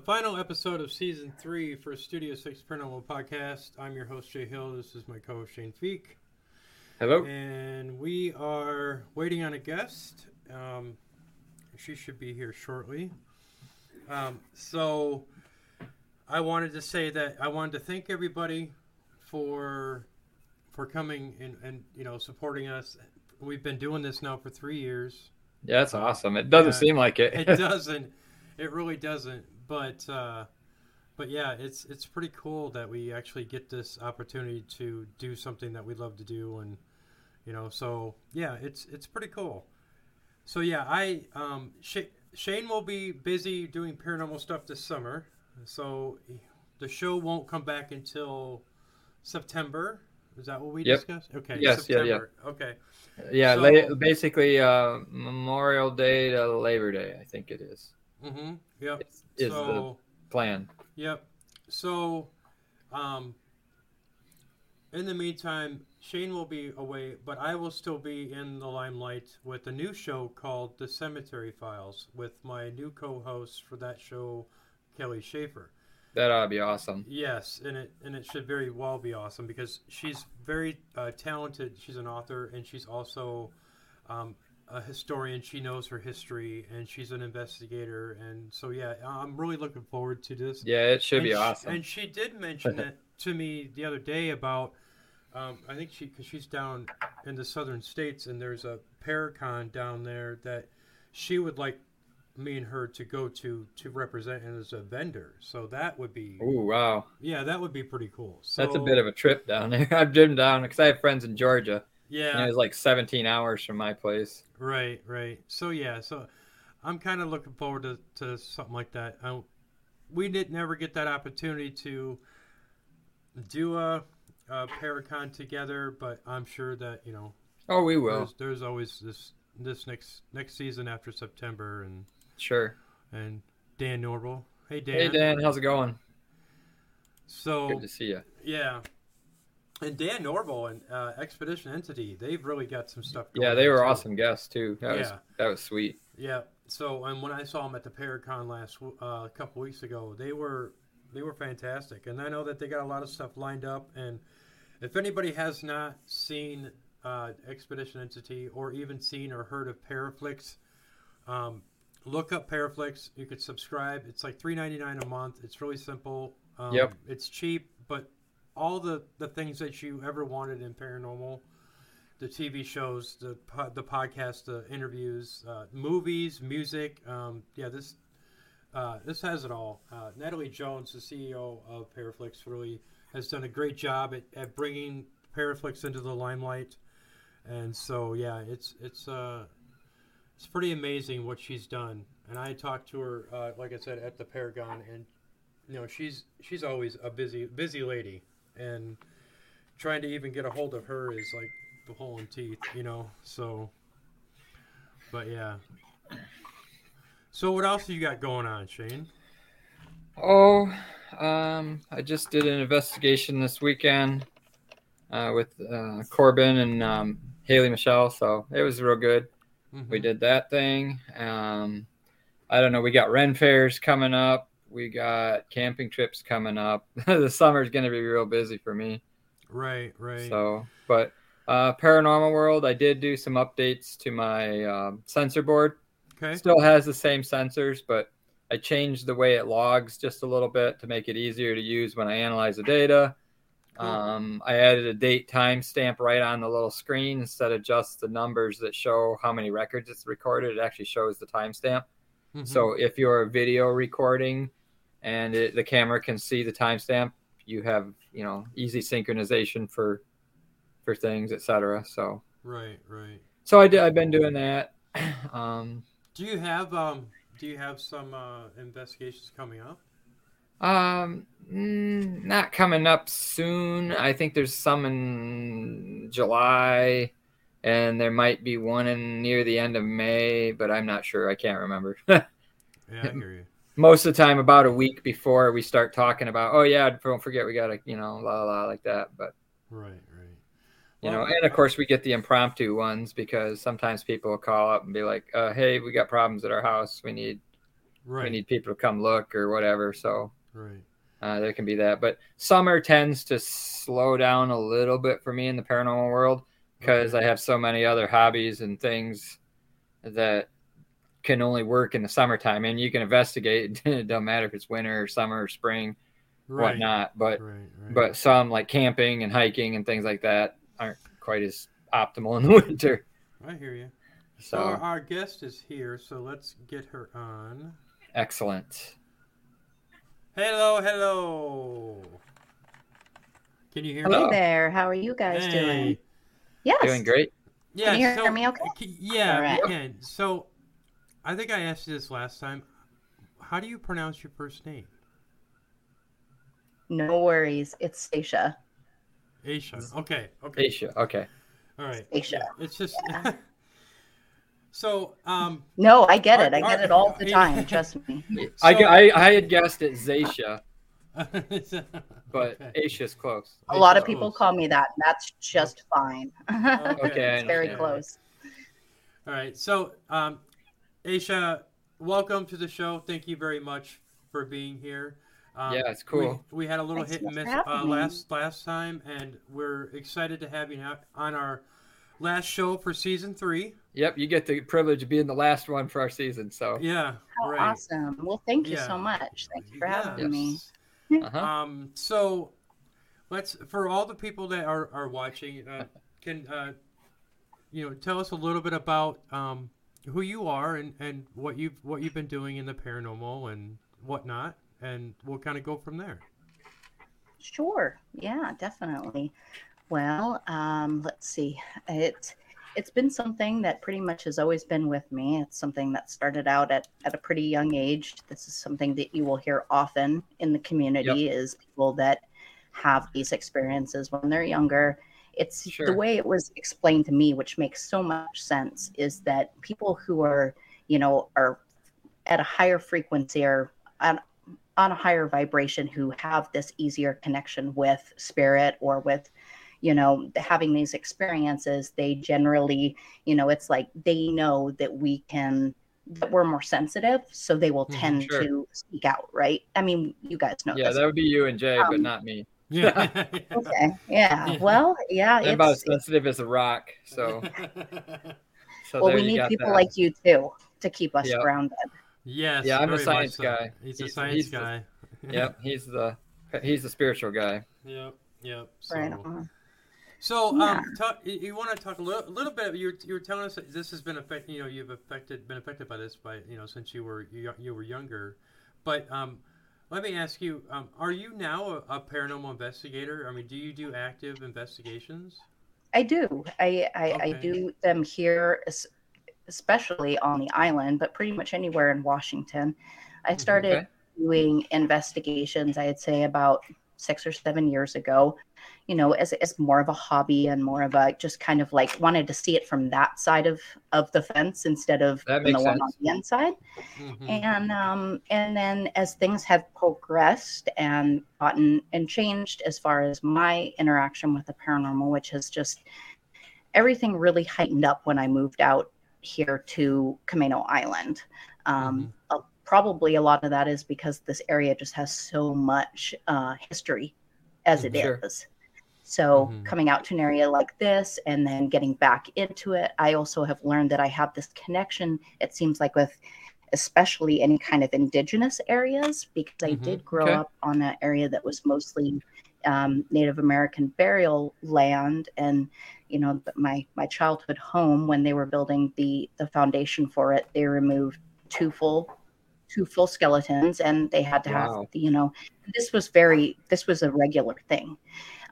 the final episode of season three for Studio Six Paranormal Podcast. I'm your host Jay Hill. This is my co-host Shane Feek, Hello. and we are waiting on a guest. Um, she should be here shortly. Um, so, I wanted to say that I wanted to thank everybody for for coming and, and you know supporting us. We've been doing this now for three years. Yeah, that's awesome. It doesn't Yeah, seem like it. it doesn't it really doesn't but uh but yeah it's it's pretty cool that we actually get this opportunity to do something that we love to do and you know so yeah it's it's pretty cool. So yeah i um Sh- shane will be busy doing paranormal stuff this summer so the show won't come back until september. Is that what we Yep. discussed? Okay Yes, yeah, yeah. Okay. Yeah, So- la- basically uh, Memorial Day to Labor Day, I think it is. mm-hmm. Yep Is, is the so plan. Yep. So, um, in the meantime, Shane will be away, but I will still be in the limelight with a new show called The Cemetery Files with my new co-host for that show, Kelly Schaefer. That ought to be awesome. Yes, and it and it should very well be awesome because she's very uh, talented. She's an author and she's also um, a historian. She knows her history and she's an investigator. And so yeah, I'm really looking forward to this. Yeah, it should And be she- awesome. And she did mention it to me the other day about, um, I think she, because she's down in the southern states, and there's a Paracon down there that she would like me and her to go to to represent as a vendor. So that would be, Oh wow. yeah, that would be pretty cool. So, That's a bit of a trip down there. I've driven down because I have friends in Georgia. Yeah, And it was like 17 hours from my place. Right, right. So yeah, so I'm kind of looking forward to, to something like that. I, we did never get that opportunity to do a, a Paracon together, but I'm sure that you know Oh, we will. there's, there's always this this next next season after September and Sure. and Dan Norval. Hey Dan. Hey, Dan, how's it going? So Good to see you. yeah. And Dan Norval and uh, Expedition Entity, they've really got some stuff. Going Yeah, they were too. awesome guests too. That was Yeah. that was sweet. Yeah. So, and when I saw them at the Paracon last w- uh, a couple weeks ago, they were they were fantastic, and I know that they got a lot of stuff lined up. And if anybody has not seen uh, Expedition Entity or even seen or heard of Paraflix, um, look up Paraflix. You could subscribe. It's like three ninety nine a month. It's really simple. Um, Yep. It's cheap, but all the the things that you ever wanted in paranormal the TV shows, the the podcast, the interviews, uh, movies, music. Um, yeah, this uh, this has it all. Uh, Natalie Jones, the CEO of Paraflix, really has done a great job at, at bringing Paraflix into the limelight. And so, yeah, it's it's uh, it's pretty amazing what she's done. And I talked to her, uh, like I said, at the Paracon, and you know, she's she's always a busy busy lady, and trying to even get a hold of her is like pulling teeth, you know. So, but yeah. So what else do you got going on, Shane? Oh, um, I just did an investigation this weekend uh, with uh, Corbin and um, Haley Michelle, so it was real good. Mhm. We did that thing. Um, I don't know. We got Ren fairs coming up. We got camping trips coming up. the summer's going to be real busy for me. Right, right. So, but uh, Paranormal World, I did do some updates to my um, sensor board. okay. Still has the same sensors, but I changed the way it logs just a little bit to make it easier to use when I analyze the data. Cool. Um, I added a date time stamp right on the little screen instead of just the numbers that show how many records it's recorded. It actually shows the timestamp. Mhm. So if you're video recording and it, the camera can see the timestamp, you have you know easy synchronization for for things, etc. So right, right. so I did, I've been doing that. Um, Do you have um? Do you have some uh, investigations coming up? Um, not coming up soon. I think there's some in July, and there might be one in near the end of May, but I'm not sure. I can't remember. Yeah, I hear you. Most of the time, about a week before we start talking about, oh yeah, don't forget we gotta, you know, la la like that. But Right, right. you Well, know, and of course we get the impromptu ones because sometimes people will call up and be like, uh, hey, we got problems at our house. We need Right. we need people to come look or whatever. So right. uh, there can be that. But summer tends to slow down a little bit for me in the paranormal world because Okay. I have so many other hobbies and things that can only work in the summertime. And you can investigate. it don't matter if it's winter or summer or spring, Right. whatnot. But Right. Right. but some like camping and hiking and things like that aren't quite as optimal in the winter. I hear you. So So our, our guest is here, so let's get her on. excellent. Hello, hello. Can you hear Hello. me? Hey there, how are you guys Hey. doing? Yes. Doing great. Yeah, Can you hear so, me okay? Yeah, All right. we can. So, I think I asked you this last time. How do you pronounce your first name? No worries. It's Xeisa. Aisha. Okay. Okay. Asia. Okay. All right. Aisha. It's just. so, um. No, I get it. I get are- it all the yeah. time. Trust me. I, so- I I had guessed it Zaisha, but Okay. Asia's close. A lot of Aisha. people call me that. and That's just fine. Okay, it's very close. All right. So, um, Aisha, welcome to the show. Thank you very much for being here. Um, Yeah, it's cool. We, we had a little Thanks hit and miss uh, last last time, and we're excited to have you now on our last show for season three. Yep, you get the privilege of being the last one for our season. So Yeah. How right. awesome. Well, thank you Yeah. so much. Thank you for Yeah. having me. uh-huh. Um. So, let's for all the people that are are watching, uh, can uh, you know, tell us a little bit about um who you are and and what you've what you've been doing in the paranormal and whatnot, and we'll kind of go from there. Sure. Yeah, definitely. Well, um, let's see. It it's been something that pretty much has always been with me. It's something that started out at, at a pretty young age. This is something that you will hear often in the community is people that have these experiences when they're younger. It's the way it was explained to me, which makes so much sense, is that people who are, you know, are at a higher frequency or on, on a higher vibration who have this easier connection with spirit or with you know having these experiences they generally you know it's like they know that we can that we're more sensitive so they will Mhm, tend sure. to speak out right i mean you guys know yeah, this that would be you and Jay, but Um, not me. Yeah. okay yeah Yeah. well yeah I'm about as sensitive as a rock. So, so well we need people that. like you too to keep us Yep. grounded yes. Yeah, I'm a science so. guy. He's a science he's the- guy. Yep, he's the he's the spiritual guy. Yep. Yep. So, right on. So, Yeah. um, talk, you, you want to talk a little, a little bit? You're, you're telling us that this has been affected. You know, you've affected, been affected by this by you know since you were you, you were younger. But um, let me ask you: um, Are you now a, a paranormal investigator? I mean, do you do active investigations? I do. I I, I do them here, especially on the island, but pretty much anywhere in Washington. I Mhm. started Okay. doing investigations. I'd say about six or seven years ago. You know, as as more of a hobby and more of a just kind of like wanted to see it from that side of of the fence instead of the makes one on the inside Mhm. and um, and then as things have progressed and gotten and changed as far as my interaction with the paranormal, which has just everything really heightened up when I moved out here to Camano Island. Um, uh, probably a lot of that is because this area just has so much uh, history as it is. So Mhm. coming out to an area like this and then getting back into it, I also have learned that I have this connection. It seems like with especially any kind of indigenous areas because I Mhm. did grow Okay. up on an area that was mostly um, Native American burial land, and you know my my childhood home when they were building the the foundation for it, they removed two full two full skeletons, and they had to Wow. have you know this was very this was a regular thing.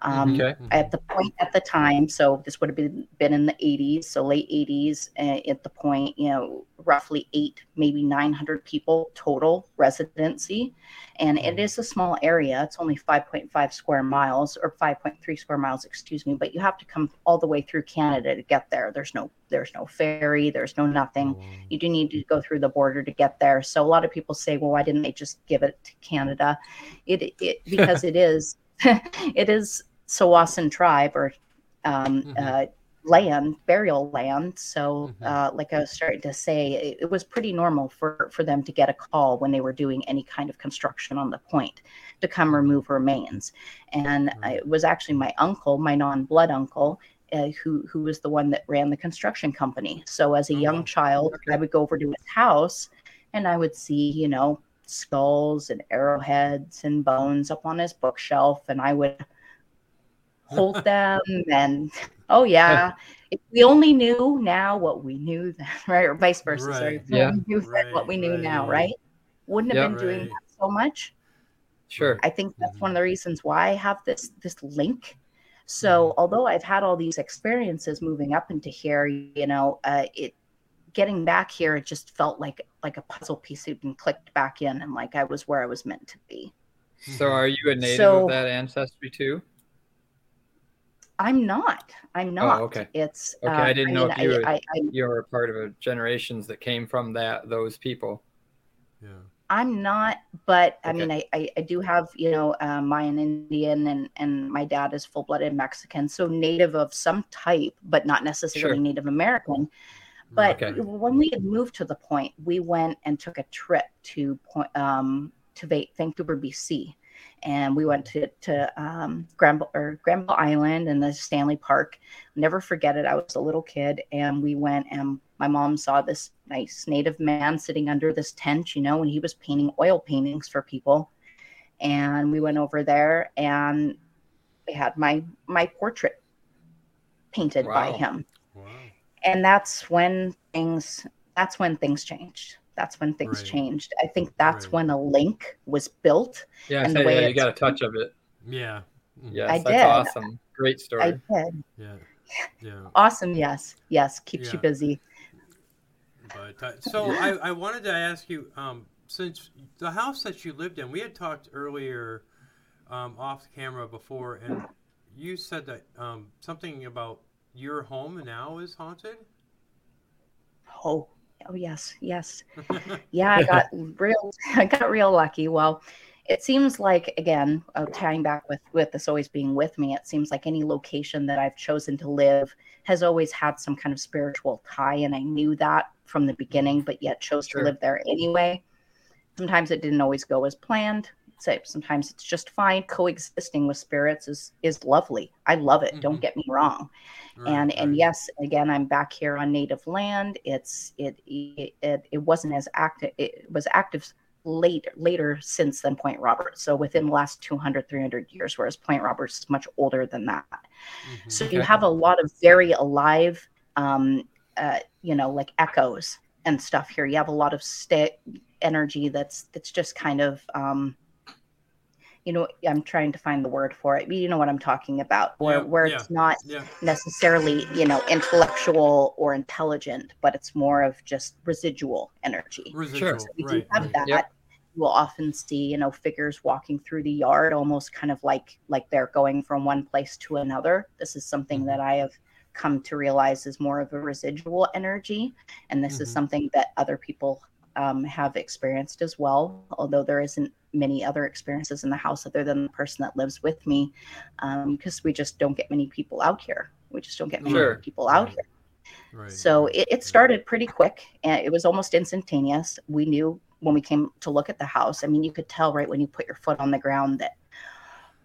Um, Okay. At the point at the time so this would have been, been in the 80s so late 80s uh, at the point you know roughly eight maybe 900 people total residency and it Mhm. a small area it's only 5.5 square miles or 5.3 square miles excuse me but you have to come all the way through canada to get there there's no there's no ferry there's no nothing wow. you do need to go through the border to get there. So a lot of people say, well, why didn't they just give it to Canada? It, it because it is it is Tsawwassen tribe or um, Mhm. uh, land, burial land. So, Mhm. uh, like I was starting to say, it, it was pretty normal for for them to get a call when they were doing any kind of construction on the point to come remove remains. And Right. it was actually my uncle, my non-blood uncle. Uh, who who was the one that ran the construction company? So as a young wow. child, I would go over to his house, and I would see, you know, skulls and arrowheads and bones up on his bookshelf, and I would hold them and oh yeah if we only knew now what we knew then right or vice versa sorry Right. if Yeah. only knew then what we Right, knew now right. right wouldn't have Yeah. been doing Right. that so much Sure. i think that's Mhm. one of the reasons why i have this this link so although i've had all these experiences moving up into here you know uh, it getting back here it just felt like like a puzzle piece had been clicked back in and like i was where i was meant to be So are you a native So- of that ancestry too? I'm not i'm not Oh, okay. it's Okay, uh, I didn't know mean, if you were- I, I, I You're a part of a generations that came from that those people. Yeah. I'm not, but I Okay. mean, I, I, I do have, you know, uh, Mayan Indian and, and my dad is full blooded Mexican. So native of some type, but not necessarily Sure. Native American. But Okay. when we had moved to the point, we went and took a trip to point, um, to Vancouver, BC. And we went to, to um, Granville, or Granville Island and the Stanley Park. Never forget it. I was a little kid, and we went, and my mom saw this nice native man sitting under this tent, you know, and he was painting oil paintings for people. And we went over there, and they had my my portrait painted by him Wow. and that's when things that's when things changed that's when things Right. changed i think that's Right. when a link was built Yeah, And so the way yeah, you got a touch of it. Yeah. Mhm. Yes, I that's did. awesome. Great story. i did Yeah. Yeah. awesome yes yes keeps you busy But uh, so I, I wanted to ask you, um, since the house that you lived in, we had talked earlier um, off camera before, and you said that um, something about your home now is haunted. oh oh yes yes. Yeah i got real i got real lucky. Well it seems like again uh, tying back with with this always being with me it seems like any location that i've chosen to live has always had some kind of spiritual tie and i knew that from the beginning but yet chose Sure. to live there anyway. Sometimes it didn't always go as planned so sometimes it's just fine. Coexisting with spirits is is lovely. I love it. Mhm. don't get me wrong. Right, and and yes again i'm back here on native land. It's it it it, it wasn't as active it was active later later since than point roberts so within the last 200 300 years whereas point roberts is much older than that. Mhm. so you have a lot of very alive um uh you know like echoes and stuff here. You have a lot of sta energy that's that's just kind of um you know i'm trying to find the word for it you know what i'm talking about where Yeah, where yeah. it's not yeah. necessarily you know intellectual or intelligent but it's more of just residual energy Residual. so we do Right. have that Yep. you will often see you know figures walking through the yard almost kind of like like they're going from one place to another this is something Mhm. that i have come to realize is more of a residual energy and this is Mhm. something that other people um, have experienced as well although there isn't many other experiences in the house other than the person that lives with me because we just don't get many people out here we just don't get many Sure. people out Right. here Right. so it, it started pretty quick and it was almost instantaneous. We knew when we came to look at the house. I mean, you could tell right when you put your foot on the ground that,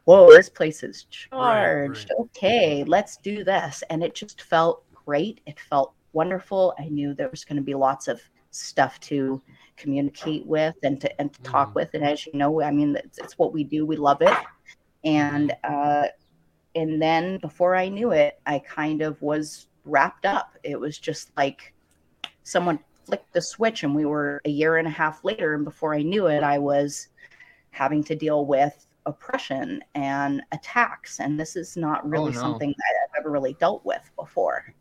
whoa, this place is charged. right. Okay, let's do this. And it just felt great. It felt wonderful. I knew there was going to be lots of stuff to communicate with and to and to talk Mhm. with. And as you know, I mean, it's, it's what we do. We love it. And uh, and then before I knew it, I kind of was wrapped up. It was just like someone flicked the switch, and we were a year and a half later. And before I knew it, I was having to deal with oppression and attacks. And this is not really no. something that I've ever really dealt with before.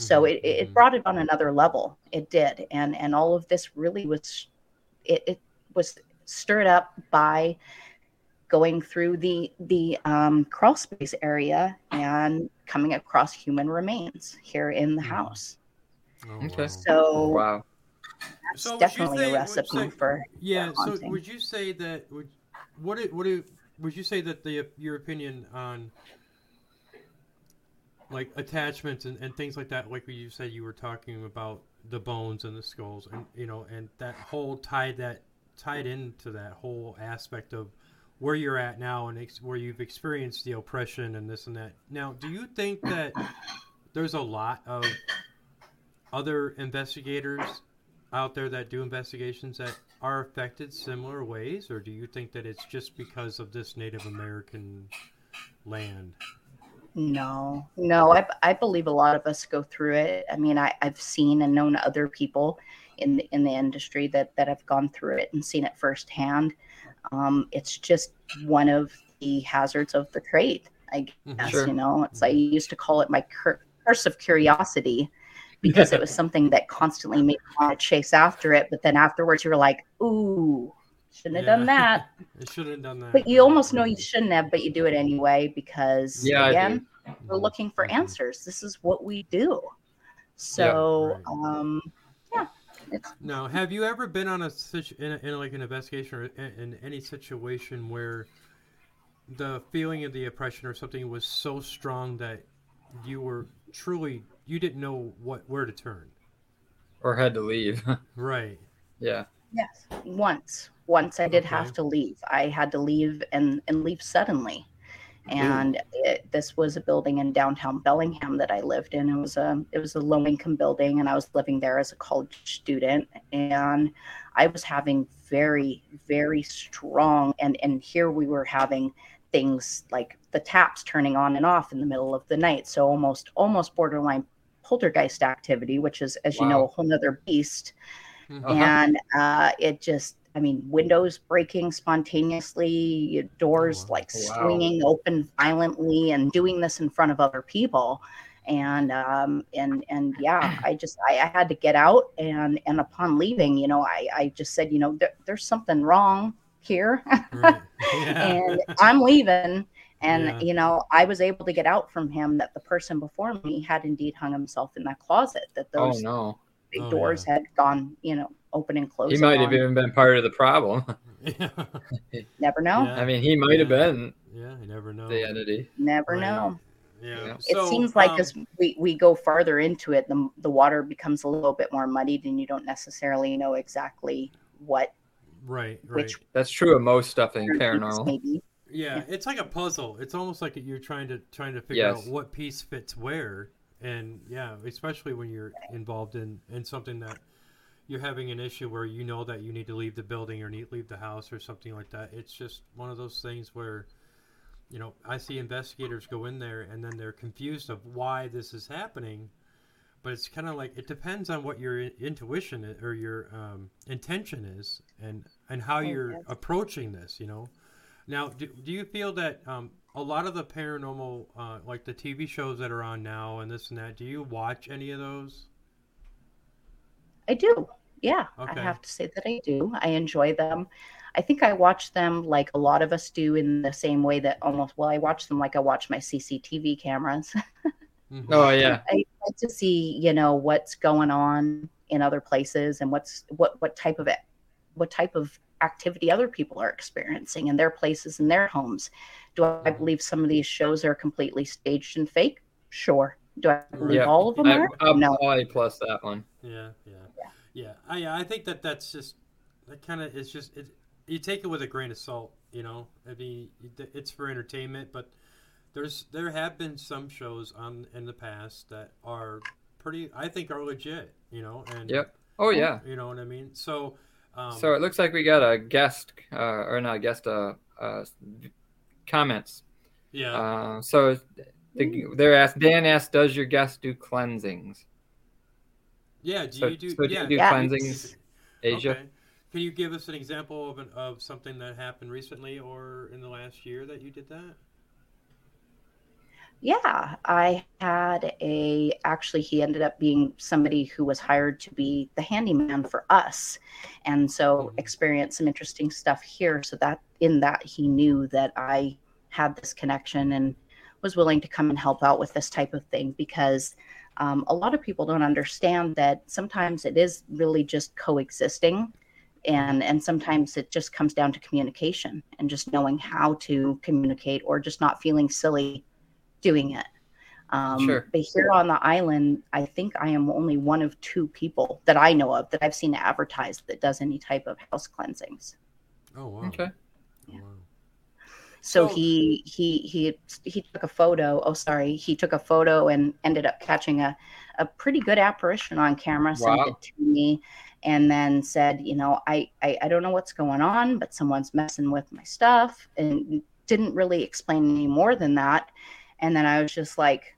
So Mhm, it, it mhm. brought it on another level. It did, and and all of this really was, it, it was stirred up by going through the the um, crawl space area and coming across human remains here in the Mhm. house. Oh, Okay. wow. So Wow. that's So would you definitely say- a recipe say- for Yeah. So would you say that? Would what? It, what? It, would you say that the your opinion on like attachments and, and things like that. Like you said, you were talking about the bones and the skulls, and you know, and that whole tied that tied into that whole aspect of where you're at now and ex- where you've experienced the oppression and this and that. Now, do you think that there's a lot of other investigators out there that do investigations that are affected similar ways, or do you think that it's just because of this Native American land? No, no, I, I believe a lot of us go through it. I mean, I, I've seen and known other people in the, in the industry that, that have gone through it and seen it firsthand. Um, it's just one of the hazards of the trade, I Mhm. guess, Sure. you know, it's, I used to call it my cur- curse of curiosity because it was something that constantly made me want to chase after it. But then afterwards you were like, ooh, shouldn't have done that. It shouldn't have done that. But you almost know you shouldn't have, but you do it anyway because Yeah, again, we're looking for Mhm. answers. This is what we do. So, right. um, yeah, it's Now, have you ever been on a situ- in, a, in like an investigation or in, in any situation where the feeling of the oppression or something was so strong that you were truly you didn't know what where to turn? Or had to leave. Right. yeah. yes. Once, once I did have to leave. I had to leave and and leave suddenly. And it, this was a building in downtown Bellingham that I lived in. It was a it was a low income building, and I was living there as a college student. And I was having very very strong and and here we were having things like the taps turning on and off in the middle of the night. So almost almost borderline poltergeist activity, which is as you know a whole nother beast. Uh-huh. and uh, it just i mean windows breaking spontaneously doors wow. like Wow. swinging open violently and doing this in front of other people and um and and yeah i just I, I had to get out and and upon leaving you know i i just said you know there, there's something wrong here Right. Yeah. and i'm leaving and Yeah. you know i was able to get out from him that the person before me had indeed hung himself in that closet that Oh those no. Big Oh, doors had gone you know open and closed He might have even been part of the problem. yeah. never know Yeah. I mean, he might have Yeah. been Yeah, you never know. the entity. never Right. know Yeah. Yeah. it So, seems like um, as we, we go farther into it the, the water becomes a little bit more muddied and you don't necessarily know exactly what right, right. which That's true of most stuff in paranormal. may be. Yeah, it's like a puzzle. It's almost like you're trying to trying to figure Yes. out what piece fits where, and yeah, especially when you're involved in in something that you're having an issue where you know that you need to leave the building or need to leave the house or something like that. It's just one of those things where, you know, I see investigators go in there and then they're confused of why this is happening, but it's kind of like it depends on what your intuition i- or your um, intention is and and how Oh, you're approaching this. You know. Now, do, do you feel that um, a lot of the paranormal, uh, like the TV shows that are on now and this and that, do you watch any of those? i do yeah Okay. i have to say that i do i enjoy them i think i watch them like a lot of us do in the same way that almost well i watch them like i watch my cctv cameras Mhm. Oh yeah. I like to see, you know, what's going on in other places and what's what what type of it, what type of activity other people are experiencing in their places in their homes. Do I mm-hmm. believe some of these shows are completely staged and fake? Sure. Do I believe Yeah. all of them I, are? I'll, no. I'll plus that one. Yeah, yeah, yeah. I, yeah, I think that that's just that kind of it's just it, you take it with a grain of salt. You know, I mean, it's for entertainment, but there's there have been some shows on in the past that are pretty. I think are legit. You know, and Yep. Oh yeah. you know what I mean. So, um, So it looks like we got a guest, uh, or not a guest, uh, uh, comments. yeah, Uh, so the, they're asked. Dan asked, "Does your guest do cleansings?" yeah. Do so- you do? so do you do Yeah. cleansings, Asia? Okay. Can you give us an example of an, of something that happened recently or in the last year that you did that? Yeah, I had a actually he ended up being somebody who was hired to be the handyman for us. And so Mhm. experienced some interesting stuff here so that in that he knew that I had this connection and was willing to come and help out with this type of thing because um, a lot of people don't understand that sometimes it is really just coexisting and and sometimes it just comes down to communication and just knowing how to communicate or just not feeling silly doing it. Um, Sure. But here on the island, I think I am only one of two people that I know of that I've seen advertised that does any type of house cleansings. Oh wow. Okay. Wow. So So- he he he he took a photo. Oh, sorry, he took a photo and ended up catching a a pretty good apparition on camera. Sent it to me, and then said, you know, I, I I don't know what's going on, but someone's messing with my stuff, and didn't really explain any more than that. And then I was just like,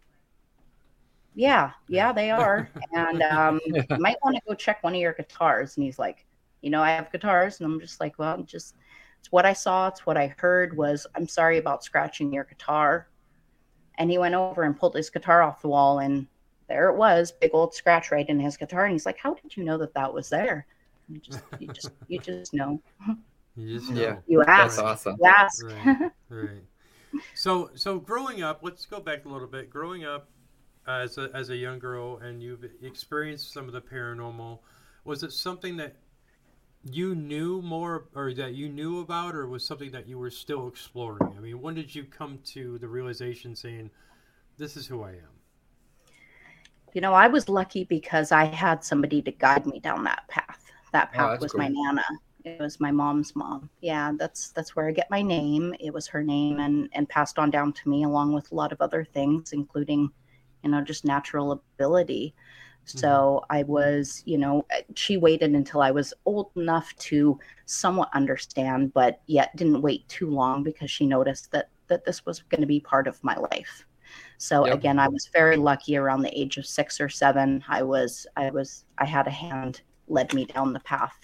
yeah, yeah, they are, and um, you might want to go check one of your guitars. And he's like, you know, I have guitars, and I'm just like, well, just it's what I saw, it's what I heard was I'm sorry about scratching your guitar. And he went over and pulled his guitar off the wall and there it was, big old scratch right in his guitar. And he's like, How did you know that that was there? You just you just you just know. You just Yeah. You ask. That's awesome. You ask. Right. Right. So so growing up, let's go back a little bit. Growing up as a as a young girl and you've experienced some of the paranormal, was it something that you knew more or that you knew about or was something that you were still exploring? I mean, when did you come to the realization saying this is who I am? You know, I was lucky because I had somebody to guide me down that path. That Oh, path that's was cool. my nana. It was my mom's mom. Yeah, that's that's where I get my name. It was her name and and passed on down to me along with a lot of other things, including, you know, just natural ability. Mm-hmm. So I was, you know, she waited until I was old enough to somewhat understand, but yet didn't wait too long because she noticed that that this was going to be part of my life. So Yep. again, I was very lucky around the age of six or seven. I was, I was, I had a hand led me down the path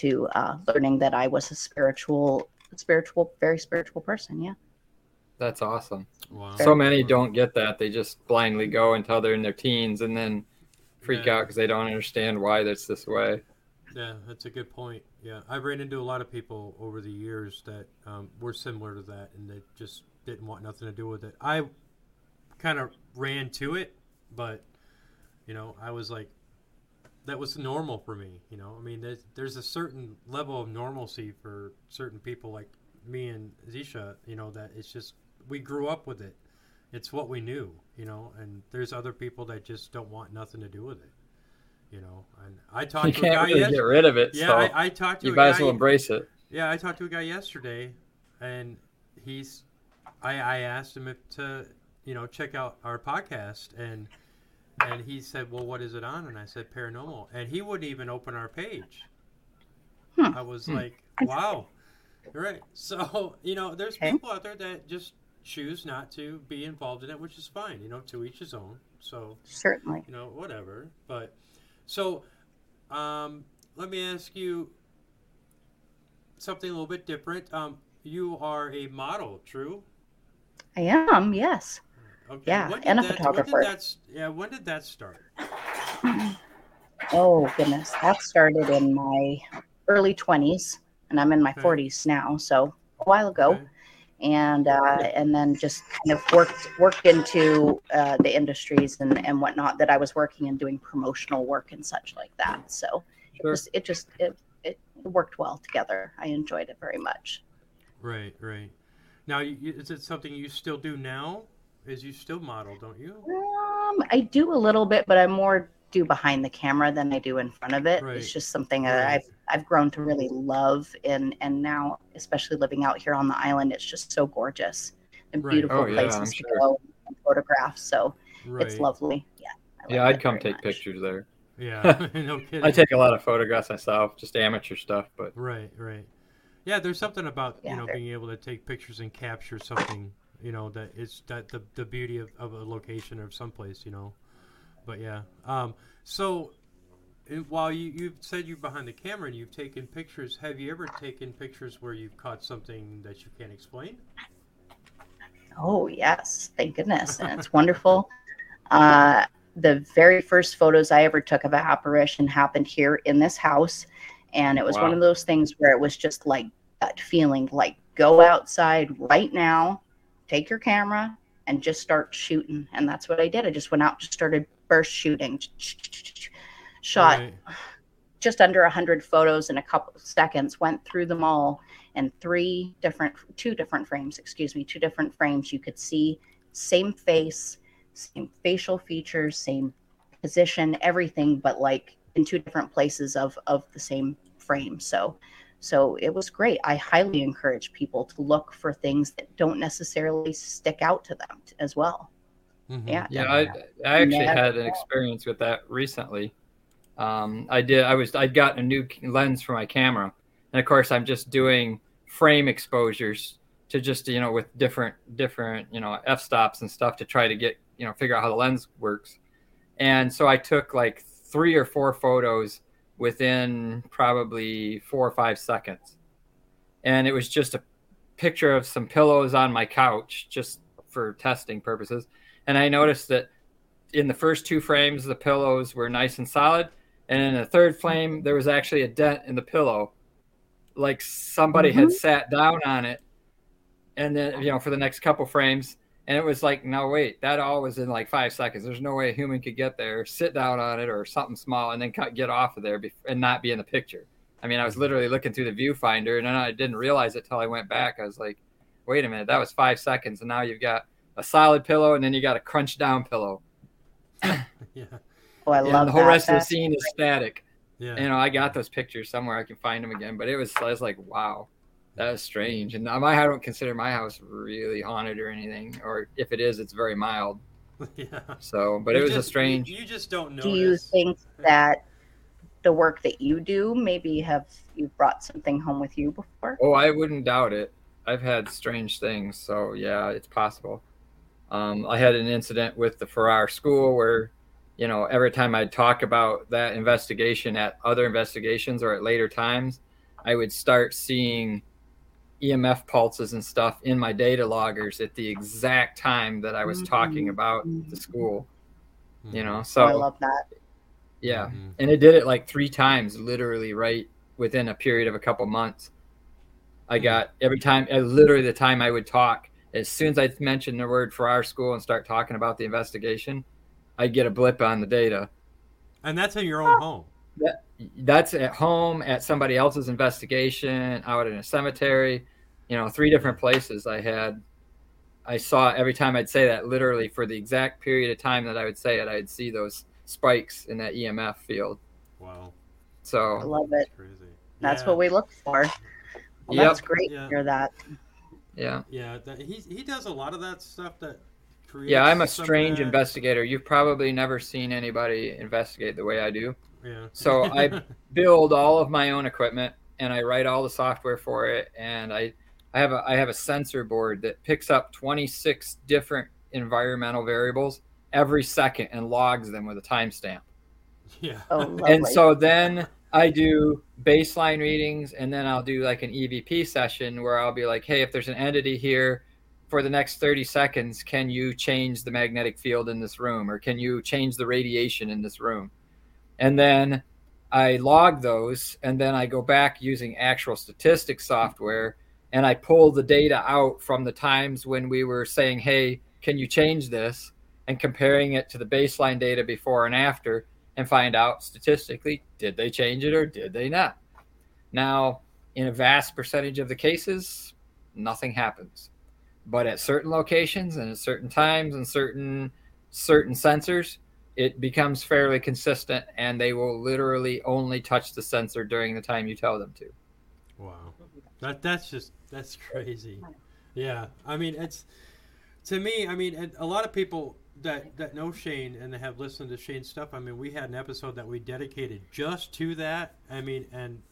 to uh, learning that I was a spiritual, spiritual, very spiritual person. Yeah. That's awesome. Wow. So many don't get that. They just blindly go until they're in their teens and then freak Yeah. out because they don't understand why that's this way. Yeah, that's a good point. Yeah, I've ran into a lot of people over the years that um, were similar to that, and they just didn't want nothing to do with it. I kind of ran to it, but you know, I was like, that was normal for me. You know, I mean, there's, there's a certain level of normalcy for certain people like me and Xeisa. You know, that it's just we grew up with it. It's what we knew. You know, and there's other people that just don't want nothing to do with it. You know, and I talked You to a guy can't really get rid of it. yeah, so I, I talked to you a might guy. as well embrace it. Yeah, I talked to a guy yesterday, and he's. I, I asked him if to, you know, check out our podcast, and and he said, "Well, what is it on?" And I said, "Paranormal," and he wouldn't even open our page. Hmm. I was Hmm. like, "Wow, you're right." So you know, there's Okay. people out there that just choose not to be involved in it, which is fine. You know, to each his own. So Certainly. you know, whatever. But so, um, let me ask you something a little bit different. Um, you are a model, true? I am. Yes. Okay. Yeah, and a that, photographer. When did that, yeah. When did that start? Oh goodness, that started in my early twenties, and I'm in my Okay. forties now. So a while ago. Okay. and uh, and then just kind of worked worked into uh, the industries and, and whatnot that I was working and doing promotional work and such like that. So it just it just it, it worked well together. I enjoyed it very much. Right. Right. Now, is it something you still do now? Is you still model, don't you? Um, I do a little bit, but I more do behind the camera than I do in front of it. Right. It's just something that Right. I've I've grown to really love, and and now especially living out here on the island, it's just so gorgeous and Right. beautiful Oh, yeah, places to sure. go and photograph. So Right. it's lovely. Yeah. I Yeah, I'd come take much. pictures there. Yeah. no kidding. I take a lot of photographs myself, just amateur stuff, but Right, right. Yeah, there's something about you know there- being able to take pictures and capture something, you know, that it's that the the beauty of, of a location or someplace, you know. But yeah, um, so uh, while you you've said you're behind the camera and you've taken pictures, have you ever taken pictures where you've caught something that you can't explain? Oh yes, thank goodness, and it's wonderful. Uh, the very first photos I ever took of an apparition happened here in this house, and it was one of those things where it was just like that feeling, like go outside right now, take your camera, and just start shooting. And that's what I did. I just went out, just started burst shooting, shot Right. just under 100 photos in a couple of seconds went through them all in three different two different frames excuse me two different frames you could see same face same facial features, same position, everything, but like in two different places of of the same frame. So so it was great. I highly encourage people to look for things that don't necessarily stick out to them as well. Mhm. Yeah. Yeah, I, I actually Never had an experience with that recently. Um, I did. I was. I'd gotten a new lens for my camera, and of course, I'm just doing frame exposures to just you know with different different you know f stops and stuff to try to get you know figure out how the lens works. And so I took like three or four photos within probably four or five seconds, and it was just a picture of some pillows on my couch just for testing purposes. And I noticed that in the first two frames, the pillows were nice and solid. And in the third frame, there was actually a dent in the pillow, like somebody had mm-hmm. sat down on it. And then, you know, for the next couple frames, and it was like, no, wait, that all was in like five seconds. There's no way a human could get there, sit down on it, or something small, and then cut, get off of there bef- and not be in the picture. I mean, I was literally looking through the viewfinder, and then I didn't realize it till I went back. I was like, wait a minute, that was five seconds, and now you've got a solid pillow, and then you got a crunch down pillow. Yeah. Oh, I and love the whole that. rest of the That's- scene is static. Yeah. You know, I got those pictures somewhere. I can find them again, but it was I was like, wow, that was strange. And my I don't consider my house really haunted or anything, or if it is, it's very mild. yeah. So, but You it was just- a strange. You, you just don't know. Do you think that the work that you do maybe have you brought something home with you before? Oh, I wouldn't doubt it. I've had strange things, so yeah, it's possible. Um, I had an incident with the Farrar School where, you know, every time I'd talk about that investigation at other investigations or at later times, I would start seeing EMF pulses and stuff in my data loggers at the exact time that I was talking about the school. You know, so oh, I love that. yeah, Mhm. and it did it like three times, literally right within a period of a couple months. I got every time, uh, literally the time I would talk, as soon as I mentioned the word Farrar School and start talking about the investigation, I'd get a blip on the data. And that's in your own home. That's at home, at somebody else's investigation, out in a cemetery, you know, three different places I had. I saw every time I'd say that, literally for the exact period of time that I would say it, I'd see those spikes in that EMF field. Wow. So I love it. That's crazy. That's Yeah. what we look for. Well, Yep. that's great Yeah. to hear that. yeah. Yeah, that, he he does a lot of that stuff that. Yeah, I'm a strange that- investigator. You've probably never seen anybody investigate the way I do. Yeah. So I build all of my own equipment and I write all the software for it and I I have a I have a sensor board that picks up 26 different environmental variables every second and logs them with a timestamp. yeah. Oh. And so then I do baseline readings and then I'll do like an EVP session where I'll be like, hey, if there's an entity here for the next 30 seconds, can you change the magnetic field in this room or can you change the radiation in this room? And then I log those and then I go back using actual statistics software and I pull the data out from the times when we were saying, hey, can you change this? And comparing it to the baseline data before and after and find out statistically did they change it or did they not now in a vast percentage of the cases nothing happens but at certain locations and at certain times and certain certain sensors it becomes fairly consistent and they will literally only touch the sensor during the time you tell them to Wow. That that's just that's crazy. Yeah. I mean, it's to me. I mean, a lot of people that that know Shane and that have listened to Shane's stuff. I mean, we had an episode that we dedicated just to that. I mean, and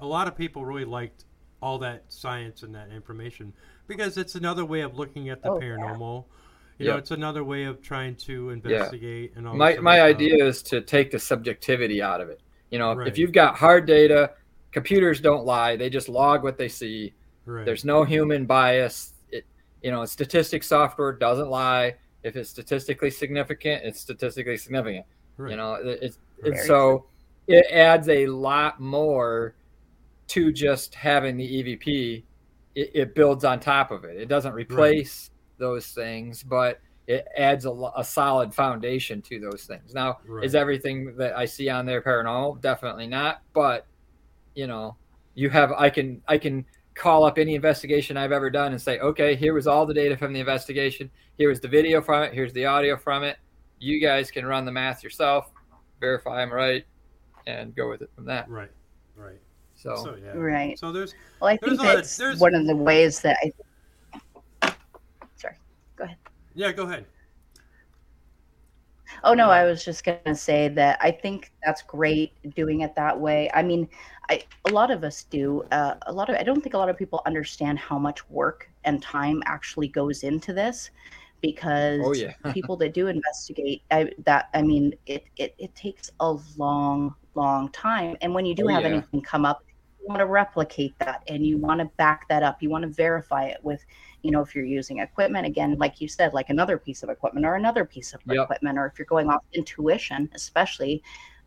a lot of people really liked all that science and that information because it's another way of looking at the Oh, yeah. You know, Yep. it's another way of trying to investigate and all. my my idea is to take the subjectivity out of it you know Right. if you've got hard data computers don't lie they just log what they see Right. There's no human bias. It, you know, statistics software doesn't lie. If it's statistically significant, it's statistically significant. right. You know, it's so it adds a lot more to just having the EVP. It, it builds on top of it. It doesn't replace those things, but it adds a, a solid foundation to those things. Now, Right. is everything that I see on there paranormal? Definitely not. But you know, you have I can I can call up any investigation I've ever done and say, okay, here was all the data from the investigation. Here was the video from it. Here's the audio from it. You guys can run the math yourself, verify I'm right, and go with it from that. Right. Right. So, So yeah. Right. So there's Well, I There's think a of- that's there's- one of the ways that I. Yeah. Go ahead. Oh no, I was just gonna say that I think that's great doing it that way. I mean, I a lot of us do. Uh, a lot of I don't think a lot of people understand how much work and time actually goes into this, because oh yeah, people that do investigate I, that i mean it, it it takes a long long time and when you do Oh, have yeah. anything come up you want to replicate that and you want to back that up you want to verify it with you know if you're using equipment again like you said like another piece of equipment or another piece of Yep. equipment or if you're going off intuition especially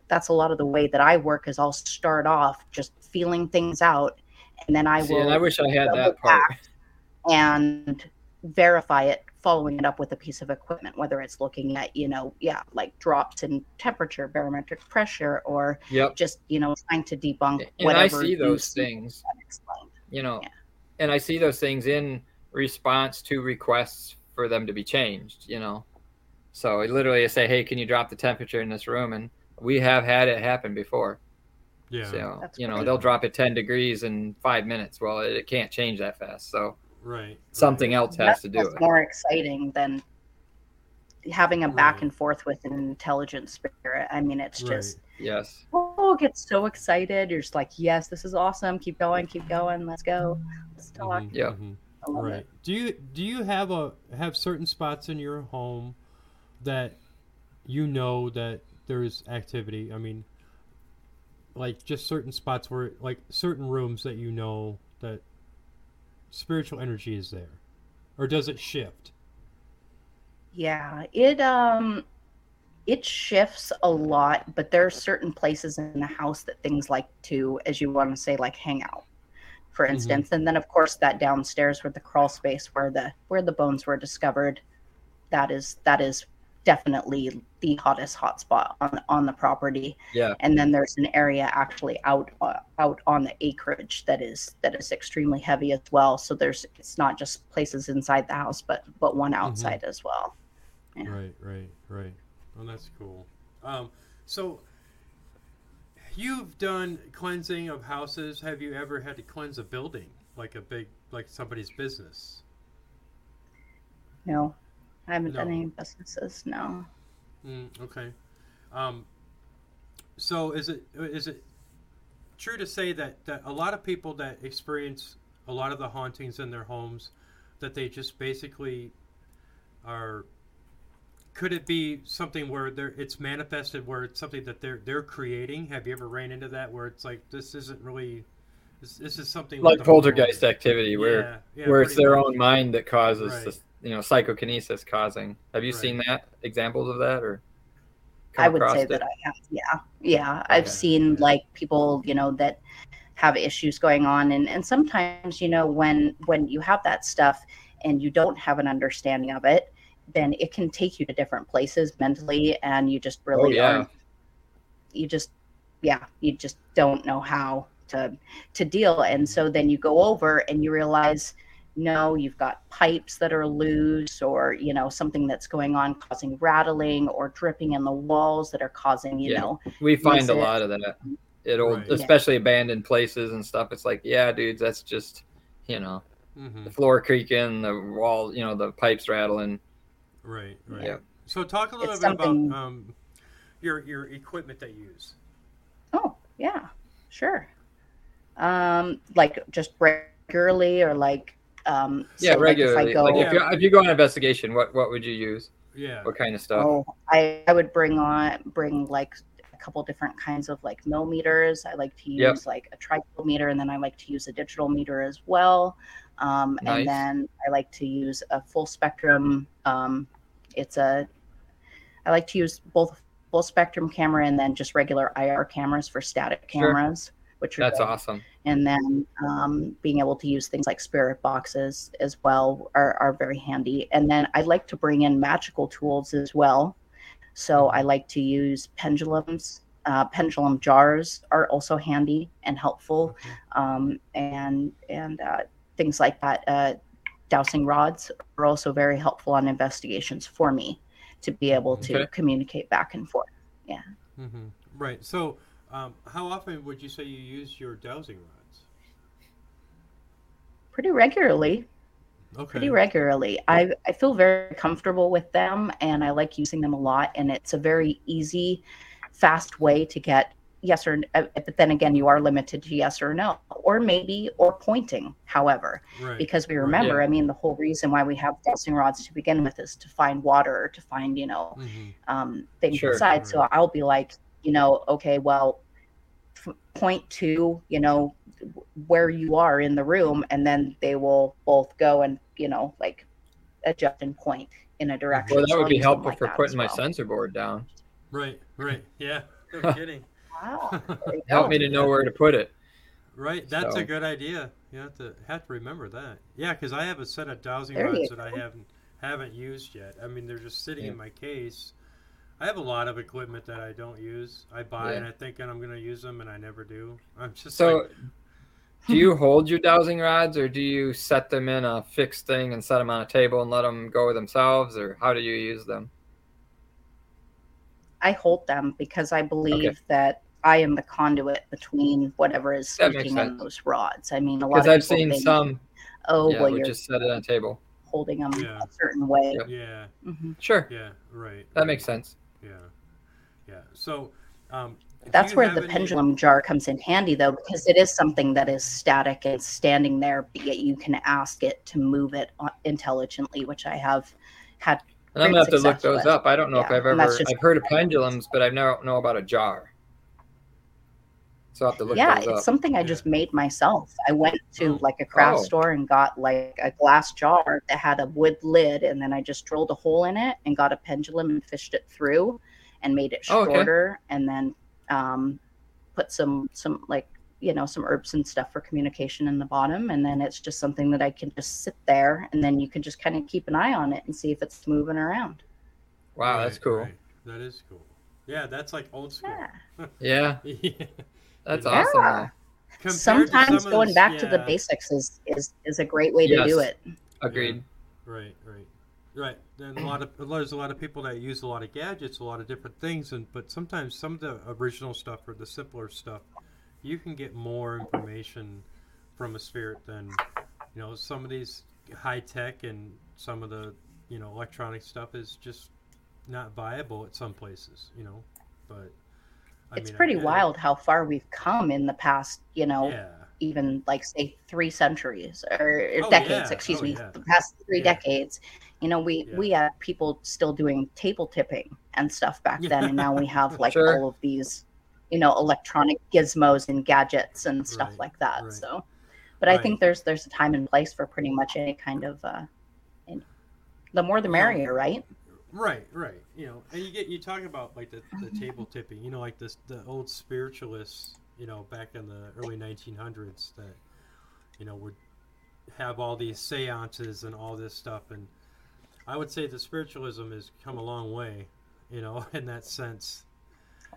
that's a lot of the way that i work is i'll start off just feeling things out and then i See, will and I wish I had that part. and verify it following it up with a piece of equipment whether it's looking at you know yeah like drops in temperature barometric pressure or Yep. just you know trying to debunk And I see those things, you know, Yeah. and I see those things in response to requests for them to be changed, you know. So I literally say, "Hey, can you drop the temperature in this room?" And we have had it happen before. Yeah. So That's you know, great. they'll drop it ten degrees in five minutes. Well, it, it can't change that fast. So Right. something else has That's to do what's it. more exciting than having a back and forth with an intelligent spirit i mean it's Right. just Yes. oh get so excited you're just like yes this is awesome keep going keep going let's go let's talk Mhm, Yeah. mhm. Right. it. Do you do you have a have certain spots in your home that you know that there's activity? I mean, like just certain spots where like certain rooms that you know that spiritual energy is there, or does it shift? Yeah, it um it shifts a lot, but there are certain places in the house that things like to, as you want to say, like hang out, for Mhm. instance. And then of course that downstairs with the crawl space where the where the bones were discovered, that is that is definitely the hottest hotspot on on the property. Yeah. And then there's an area actually out uh, out on the acreage that is that is extremely heavy as well. So there's it's not just places inside the house, but but one outside as well. Yeah. Right, right, right. Oh, that's cool. Um, so you've done cleansing of houses. Have you ever had to cleanse a building, like a big, like somebody's business? No, I haven't done any businesses. No. Mm, okay. Um, so is it is it true to say that, that a lot of people that experience a lot of the hauntings in their homes that they just basically are could it be something where they're it's manifested where it's something that they're they're creating have you ever ran into that where it's like this isn't really this, this is something Like with the whole poltergeist world? activity, where Yeah, yeah, where it's their much. own mind that causes Right. this, you know, psychokinesis causing. Have you Right. seen that examples of that or? I would say it? that I have. Yeah. Yeah. I've Okay. seen like people, you know, that have issues going on and, and sometimes, you know, when when you have that stuff and you don't have an understanding of it, then it can take you to different places mentally and you just really oh yeah, aren't you just yeah you just don't know how to to deal and so then you go over and you realize no you've got pipes that are loose or you know something that's going on causing rattling or dripping in the walls that are causing you Yeah. know we find a it- lot of that it'll Right. Yeah. especially abandoned places and stuff. It's like, yeah, dudes, that's just, you know, Mhm. the floor creaking, the wall, you know, the pipes rattling. Right right Yeah. so talk a little It's bit about um, your your equipment that you use oh yeah sure um like just regularly or like um Yeah, so, like, if I regularly. go- Like if you if you go on investigation, what what would you use? yeah What kind of stuff? Oh, I, I would bring on bring like a couple different kinds of like millimeters. I like to use Yep. like a triple meter, and then I like to use a digital meter as well. Um, Nice. And then I like to use a full spectrum. Um, it's a I like to use both full spectrum camera and then just regular IR cameras for static Sure. cameras, which are That's good awesome. and then um, being able to use things like spirit boxes as well are, are very handy and then i like to bring in magical tools as well so i like to use pendulums uh, pendulum jars are also handy and helpful, um, and and uh, things like that. Uh, dowsing rods are also very helpful on investigations for me to be able to Okay. communicate back and forth. hmm Right. So, um, how often would you say you use your dowsing rods? Pretty regularly, Okay. pretty regularly. I I feel very comfortable with them, and I like using them a lot. And it's a very easy, fast way to get yes or uh, but then again you are limited to yes or no or maybe or pointing however Right. because we remember Yeah. i mean the whole reason why we have dowsing rods to begin with is to find water to find you know hmm um, things Sure. inside so i'll be like you know okay well f- point to you know where you are in the room and then they will both go and you know like adjust and point in a direction Well, that would be helpful like for putting as my sensor board down. Right. Right. Yeah. No kidding. wow Help me to know where to put it. Right, that's a good idea. You have to have to remember that. Yeah, because I have a set of dowsing There rods that I haven't haven't used yet. I mean, they're just sitting in my case. I have a lot of equipment that I don't use. I buy Yeah. and I think and I'm going to use them, and I never do. I'm just So, like, do you hold your dowsing rods, or do you set them in a fixed thing and set them on a table and let them go themselves, or how do you use them? I hold them because I believe that I am the conduit between whatever is That makes speaking on those rods. I mean, a lot Because of I've seen think, some, oh, yeah, well, would you're just set it on a table. holding them Yeah. a certain way. Yep. yeah, hmm Sure, yeah, right. that right, makes sense. Yeah, yeah. So, um, That's where the any- pendulum jar comes in handy, though, because it is something that is static and standing there, but yet you can ask it to move it uh, intelligently, which I have had. And I'm gonna have to look those with. up. I don't know if I've ever I've heard of pendulums, but I never know about a jar. So I have to look yeah, it's up. something I just made myself. I went to Oh. like a craft Oh. store and got like a glass jar that had a wood lid, and then I just drilled a hole in it and got a pendulum and fished it through, and made it Oh, okay. shorter, and then um, put some some like you know some herbs and stuff for communication in the bottom, and then it's just something that I can just sit there, and then you can just kind of keep an eye on it and see if it's moving around. wow, that's cool. right. That is cool. Yeah, that's like old school. Yeah. Yeah, Yeah. That's Yeah. awesome. Yeah. Compared Sometimes some going this- back to the basics is is is a great way to do it. Agreed. Right, right, right. Then a lot of there's a lot of people that use a lot of gadgets, a lot of different things, and but sometimes some of the original stuff or the simpler stuff, you can get more information from a spirit than you know some of these high tech and some of the you know electronic stuff is just not viable at some places. You know, but I it's mean, pretty it. wild how far we've come in the past, you know, Yeah, even like say three centuries or Oh, decades, yeah. excuse Oh, me, yeah. the past three decades. You know, we we had people still doing table tipping and stuff back then, and now we have like Sure. all of these, you know, electronic gizmos and gadgets and stuff Right, like that. right. So, but I think there's there's a time and place for pretty much any kind of. uh any- the more the merrier, right? Right, right. You know, and you get you talk about like the, the table tipping. You know, like this the old spiritualists. You know, back in the early 1900s, that you know would have all these seances and all this stuff. And I would say the spiritualism has come a long way. You know, in that sense.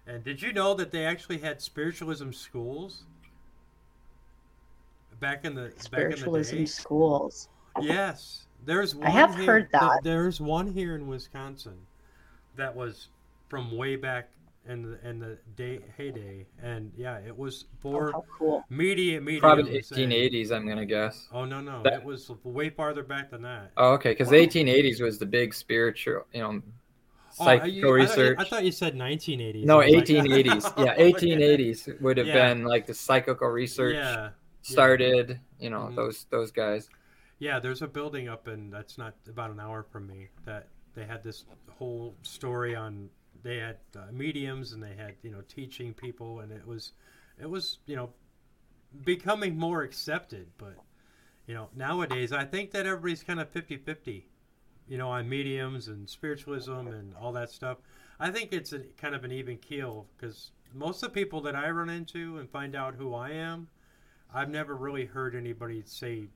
And did you know that they actually had spiritualism schools back in the back in the Spiritualism day? schools. Yes, there's one. I have here, heard th- that. there's one here in Wisconsin that was from way back in the in the day heyday, and yeah, it was Oh, for how cool! media mediums. Probably and- 1880s, I'm gonna guess. Oh no, no, That- it was way farther back than that. Oh, okay, because the 1880s was the big spiritual, you know, Oh, psycho you- I thought you- research. I thought you said 1980s. no, I was like- 1880s. Oh, yeah, 1880s would have Yeah. been like the psychical research Yeah, started. You know, Mhm. those those guys. Yeah. There's a building up in that's not about an hour from me that they had this whole story on. They had uh, mediums and they had you know teaching people, and it was it was you know becoming more accepted. But you know nowadays, I think that everybody's kind of 50-50, You know, on mediums and spiritualism and all that stuff. I think it's a, kind of an even keel because most of the people that I run into and find out who I am, I've never really heard anybody say,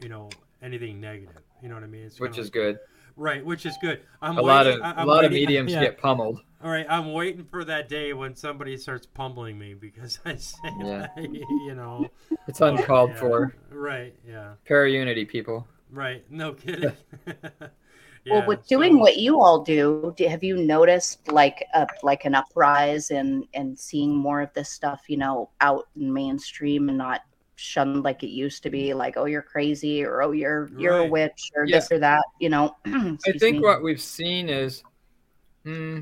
you know, anything negative. You know what I mean? It's which is like- good. right, which is good. I'm A lot of waiting- I- a I'm lot of mediums yeah. get pummeled. All right, I'm waiting for that day when somebody starts pummeling me because I say, Yeah. you know, It's uncalled yeah. for. Right, yeah, Para unity, people. right. No kidding. well, Yeah, with doing so- what you all do, do, have you noticed like a like an uprise and and seeing more of this stuff, you know, out in mainstream and not shunned like it used to be, like oh you're crazy or oh you're you're a witch or Yeah. this or that, you know. I think me. what we've seen is hmm,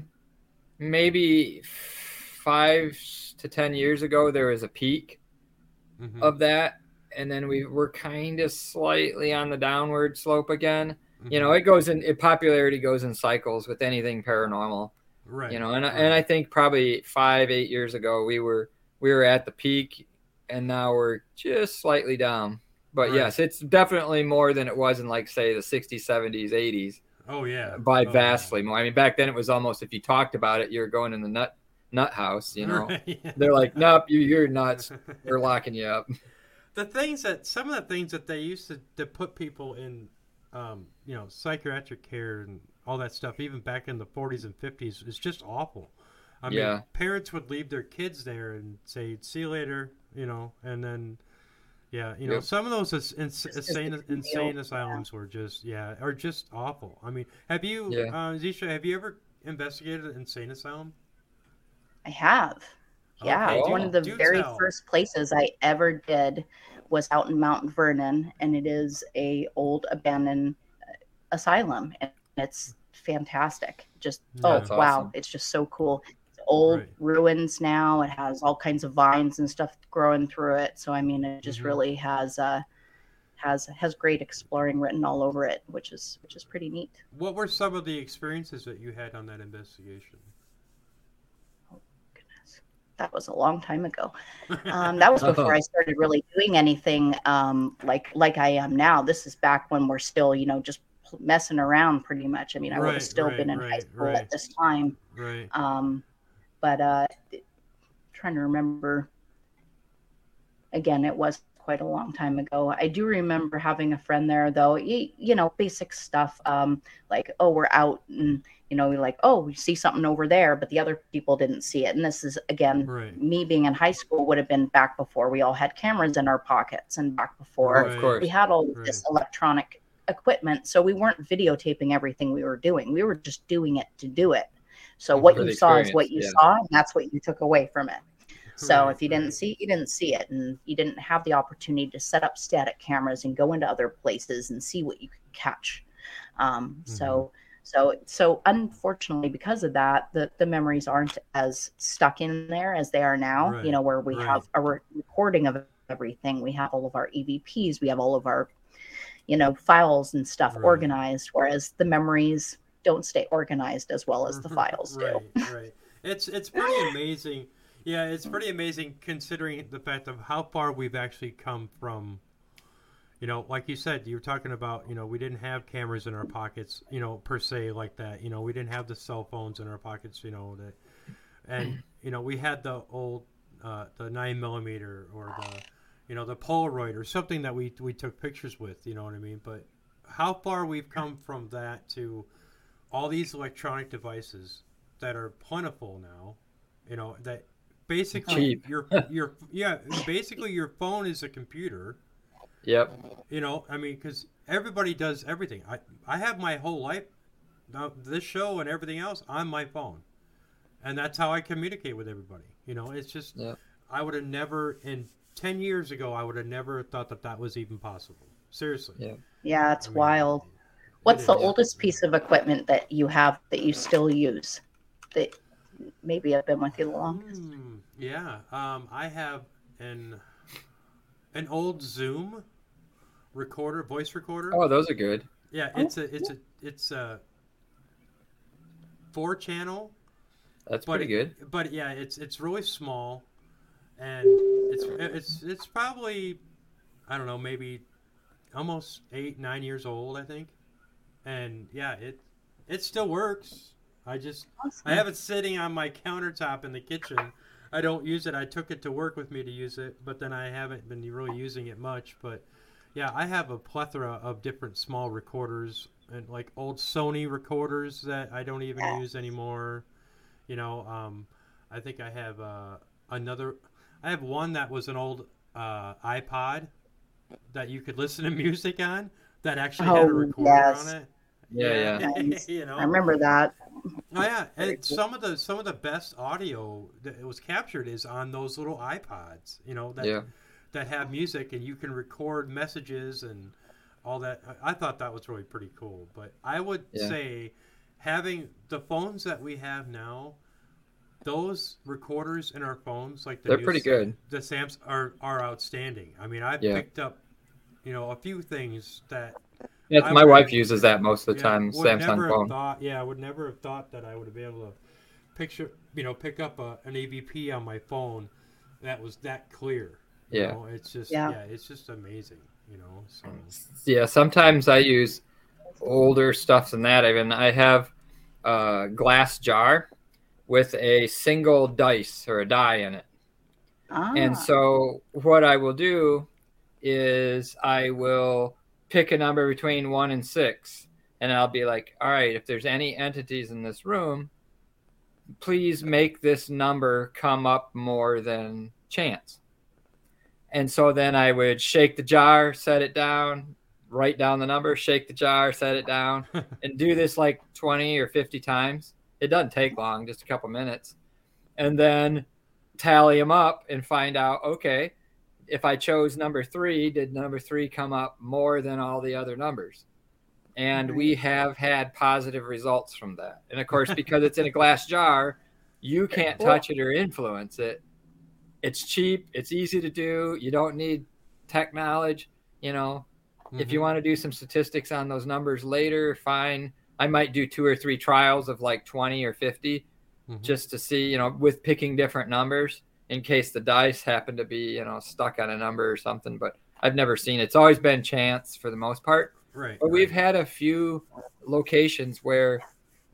maybe five to ten years ago there was a peak Mhm, of that, and then we were kind of slightly on the downward slope again. You mhm. know, it goes in it, popularity goes in cycles with anything paranormal. right. You know, and right. and I think probably five eight years ago we were we were at the peak, and now we're just slightly down. But Right. yes, it's definitely more than it was in like say the 60s, 70s, 80s oh yeah, by Oh, yeah. vastly more. I mean, back then it was almost if you talked about it, you're going in the nut nut house. You know, Right, yeah. they're like, nope, you you're nuts. We're locking you up. the things that some of the things that they used to, to put people in um, you know psychiatric care and all that stuff even back in the 40s and 50s is just awful i mean Yeah. parents would leave their kids there and say see you later you know and then yeah you know Yep. some of those is- ins- insane insane deal. asylums were just yeah are just awful i mean have you Yeah. uh, Xeisa have you ever investigated an insane asylum I have. Yeah, Okay, do- one of the very tell. first places I ever did was out in Mount Vernon, and it is a old abandoned uh, asylum, and it's fantastic. Just oh Yeah. That's wow, awesome. it's just so cool. It's old Right. ruins now. It has all kinds of vines and stuff growing through it. So I mean, it just Mhm. really has uh, has has great exploring written all over it, which is which is pretty neat. what were some of the experiences that you had on that investigation Goodness, that was a long time ago. um, that was before I started really doing anything um, like like I am now. This is back when we're still, you know, just messing around pretty much. I mean, I would have still right, been in high school right. at this time. right Um, but uh, trying to remember. Again, it was quite a long time ago. I do remember having a friend there, though. You, you know, basic stuff um, like, oh, we're out, and you know, you're like, oh, we see something over there, but the other people didn't see it. And this is again, right me being in high school would have been back before we all had cameras in our pockets, and back before Right. We had all this electronic equipment. So we weren't videotaping everything we were doing. We were just doing it to do it. So what you saw is what you yeah. saw, and that's what you took away from it. So Right, if you didn't right. see it, you didn't see it, and you didn't have the opportunity to set up static cameras and go into other places and see what you could catch. Um, Mm-hmm. So, so, so unfortunately, because of that, the the memories aren't as stuck in there as they are now. Right, You know, where we have a re- recording of everything. We have all of our EVPs. We have all of our, you know, files and stuff organized. Whereas the memories don't stay organized as well as the files do. right, right. It's it's pretty amazing. Yeah, it's pretty amazing considering the fact of how far we've actually come from. You know, like you said, you were talking about. You know, we didn't have cameras in our pockets. You know, per se like that. You know, we didn't have the cell phones in our pockets. You know that, and you know we had the old uh, the nine millimeter or the you know the Polaroid or something that we we took pictures with. You know what I mean? But how far we've come from that to all these electronic devices that are plentiful now. You know that basically Cheap. your your yeah basically your phone is a computer. Yep. You know, I mean, because everybody does everything. I I have my whole life, now this show and everything else on my phone, and that's how I communicate with everybody. You know, it's just Yeah. I would have never in ten years ago I would have never thought that that was even possible. Seriously. Yeah. Yeah, it's I mean, wild. It What's the oldest piece of equipment that you have that you still use? That maybe I've been with you the longest. Hmm, yeah, um, I have an an old Zoom recorder, voice recorder. Oh, those are good. yeah, oh, it's a it's a it's a four channel, That's but pretty good. But yeah, it's it's really small, and it's it's it's probably I don't know maybe almost eight nine years old I think, and yeah it it still works. I just Awesome. I have it sitting on my countertop in the kitchen. I don't use it. I took it to work with me to use it, but then I haven't been really using it much. But Yeah, I have a plethora of different small recorders and like old Sony recorders that I don't even Yeah. use anymore. You know, um, I think I have uh, another. I have one that was an old uh, iPod that you could listen to music on that actually had a Oh, recorder yes. on it. Yeah, yeah. Nice. you know, I remember that. Oh yeah, and cool. some of the some of the best audio that was captured is on those little iPods. You know that Yeah. that have music and you can record messages and all that. I, I thought that was really pretty cool. But I would Yeah. say having the phones that we have now, those recorders in our phones, like the They're new pretty good. The Sams are are outstanding. I mean, I've Yeah. picked up, you know, a few things that Yeah, I my would- wife uses that most of the yeah, time. would Samsung never have phone. Thought, yeah, I would never have thought that I would have been able to picture, you know, pick up a, an EVP on my phone that was that clear. you Yeah. know? it's just Yeah. yeah. it's just amazing. You know, so Yeah, sometimes I use older stuff than that. Even I have a glass jar with a single dice or a die in it. Ah, And so what I will do is I will pick a number between one and six, and I'll be like, all right, if there's any entities in this room, please make this number come up more than chance. And so then I would shake the jar, set it down, write down the number, shake the jar, set it down, and do this like 20 or 50 times. It doesn't take long, just a couple minutes. And then tally them up and find out okay if i chose number three did number three come up more than all the other numbers? And we have had positive results from that. And of course because it's in a glass jar you can't touch it or influence it. It's cheap. It's easy to do. You don't need tech knowledge you know. If you Mhm. want to do some statistics on those numbers later fine. I might do two or three trials of like 20 or 50 Mhm. just to see, you know, with picking different numbers in case the dice happen to be, you know, stuck on a number or something. But I've never seen it's always been chance for the most part. right, But we've had a few locations where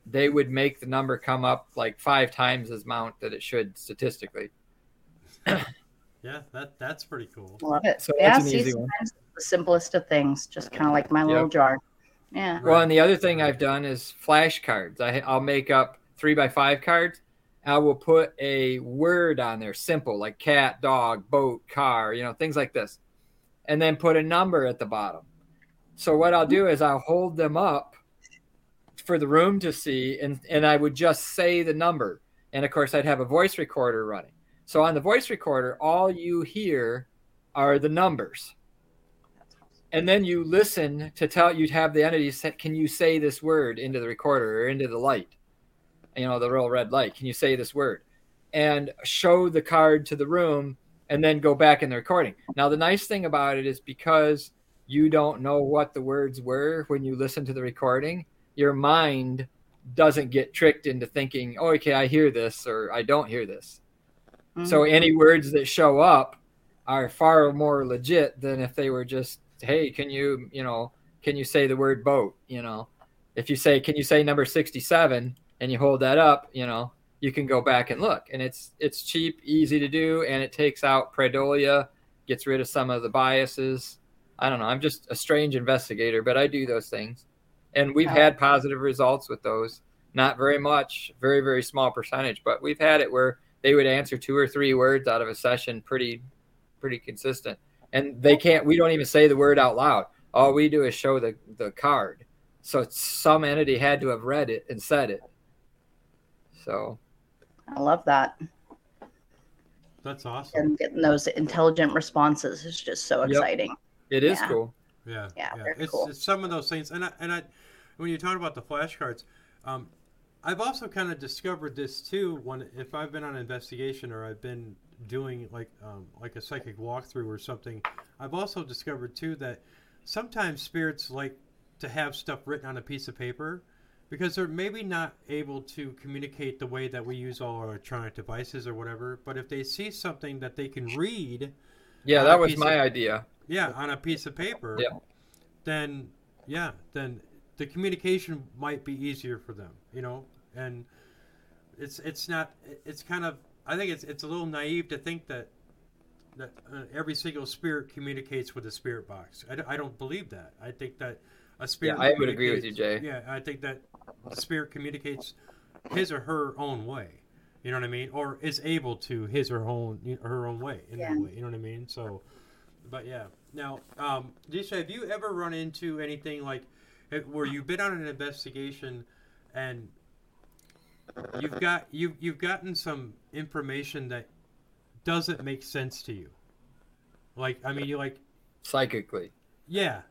they would make the number come up like five times as amount that it should statistically. yeah, that that's pretty cool. love it. So yeah, that's an see, easy one. sometimes the simplest of things, just kind of like my little jar. Yeah. Well, and the other thing I've done is flashcards. I, I'll make up three by five cards. I will put a word on there, simple, like cat, dog, boat, car, you know, things like this, and then put a number at the bottom. So what I'll do is I'll hold them up for the room to see, and and I would just say the number, and of course I'd have a voice recorder running. So on the voice recorder, all you hear are the numbers and then you listen to tell you'd have the entity say, can you say this word into the recorder or into the light you know the real red light. Can you say this word? And show the card to the room and then go back in the recording. Now the nice thing about it is because you don't know what the words were when you listen to the recording your mind doesn't get tricked into thinking oh okay i hear this or i don't hear this. Mhm. so any words that show up are far more legit than if they were just, hey, can you, you know, can you say the word boat? You know, if you say, can you say number 67 and you hold that up, you know, you can go back and look and it's, it's cheap, easy to do. And it takes out pareidolia, gets rid of some of the biases. I don't know. I'm just a strange investigator, but I do those things. And we've had positive results with those. Not very much, very, very small percentage, but we've had it where they would answer two or three words out of a session pretty pretty consistent and they can't we don't even say the word out loud all we do is show the the card so some entity had to have read it and said it so I love that. That's awesome. And getting those intelligent responses is just so Yep. exciting. it is Yeah. cool Yeah, Yeah, yeah. very It's, cool. it's some of those things, and I, and I, when you talk about the flashcards, um, I've also kind of discovered this too. When if I've been on an investigation or I've been doing like um, like a psychic walkthrough or something, I've also discovered too that sometimes spirits like to have stuff written on a piece of paper because they're maybe not able to communicate the way that we use all our electronic devices or whatever. But if they see something that they can read, yeah that was my of- idea yeah, on a piece of paper, Yeah. then yeah, then the communication might be easier for them, you know, and it's it's not it's kind of I think it's it's a little naive to think that that uh, every single spirit communicates with a spirit box. I, d- I don't believe that. I think that a spirit. Yeah, I would agree with you, Jay. Yeah, I think that the spirit communicates his or her own way. You know what I mean? Or is able to his or her own her own way in Yeah. that way. You know what I mean? So, but yeah. Now, um, Xeisa, have you ever run into anything like where you've been on an investigation and you've got you you've gotten some information that doesn't make sense to you? Like, I mean, you like, Psychically. yeah,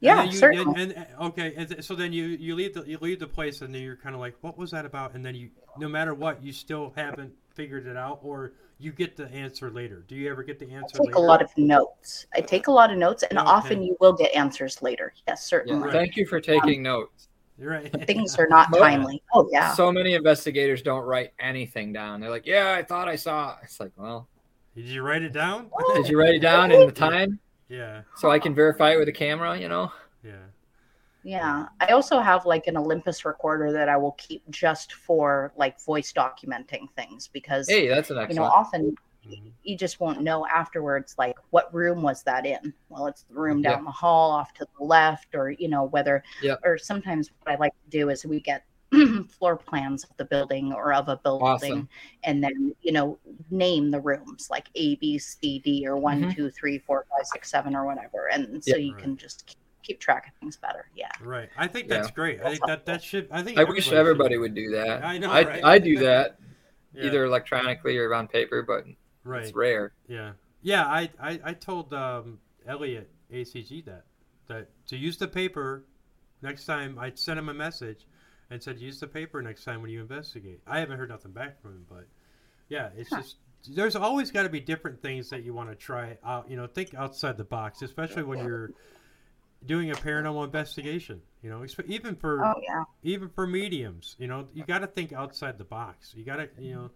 Yeah, and you, certainly. And, and okay, and th- so then you you leave the you leave the place, and then you're kind of like, what was that about? And then you, no matter what, you still haven't figured it out, or you get the answer later. Do you ever get the I answer? take later? a lot of notes. I take a lot of notes, and Okay. often you will get answers later. Yes, Yeah. certainly. Right. Thank you for taking notes. You're right. Things are not timely. Oh yeah. So many investigators don't write anything down. They're like, "Yeah, I thought I saw." It's like, well, Did you write it down? did you write it down in the time yeah, so I can verify it with a camera? You know? yeah. Yeah. I also have like an Olympus recorder that I will keep just for like voice documenting things because Hey, that's an you know excellent. often Mhm. you just won't know afterwards like what room was that in well it's the room Yeah. down the hall off to the left or you know whether Yeah. or sometimes what i like to do is we get floor plans of the building or of a building Awesome. and then you know name the rooms like a b c d or one, Mhm. two, three, four, five, six, seven, or whatever and so Yeah. you Right. can just keep, keep track of things better yeah Right. I think Yeah. that's great. I think that that should. I think I wish should- everybody would do that. I know, I, right? I do that Yeah, either electronically or on paper, but right. it's rare. Yeah, yeah. I I, I told um, Elliot ACG that that to use the paper next time. I sent him a message and said use the paper next time when you investigate. I haven't heard nothing back from him, but yeah, it's Huh. just there's always got to be different things that you want to try out. You know, think outside the box, especially when you're doing a paranormal investigation. You know, even for oh yeah even for mediums you know you got to think outside the box you got to you know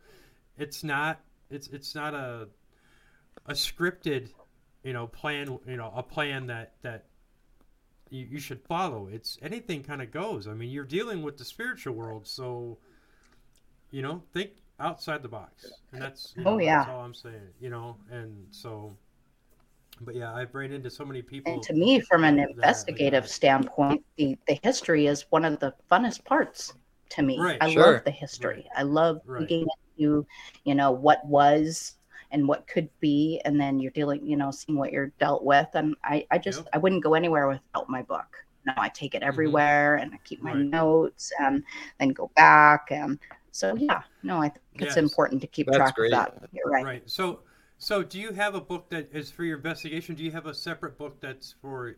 it's not it's it's not a a scripted you know plan you know a plan that that you, you should follow it's anything kind of goes i mean you're dealing with the spiritual world so you know think outside the box and that's you Oh, yeah. that's all i'm saying you know and so but yeah i've ran into so many people and to me from an that- investigative standpoint the the history is one of the funnest parts to me Right. i Sure. love the history i love Right. digging into you know what was and what could be and then you're dealing you know seeing what you're dealt with and i i just Yep. i wouldn't go anywhere without my book no i take it everywhere and i keep my Mm-hmm. Right. notes and then go back and so yeah no i think it's important to keep That's track great. of that you're right Right. So, so do you have a book that is for your investigation? Do you have a separate book that's for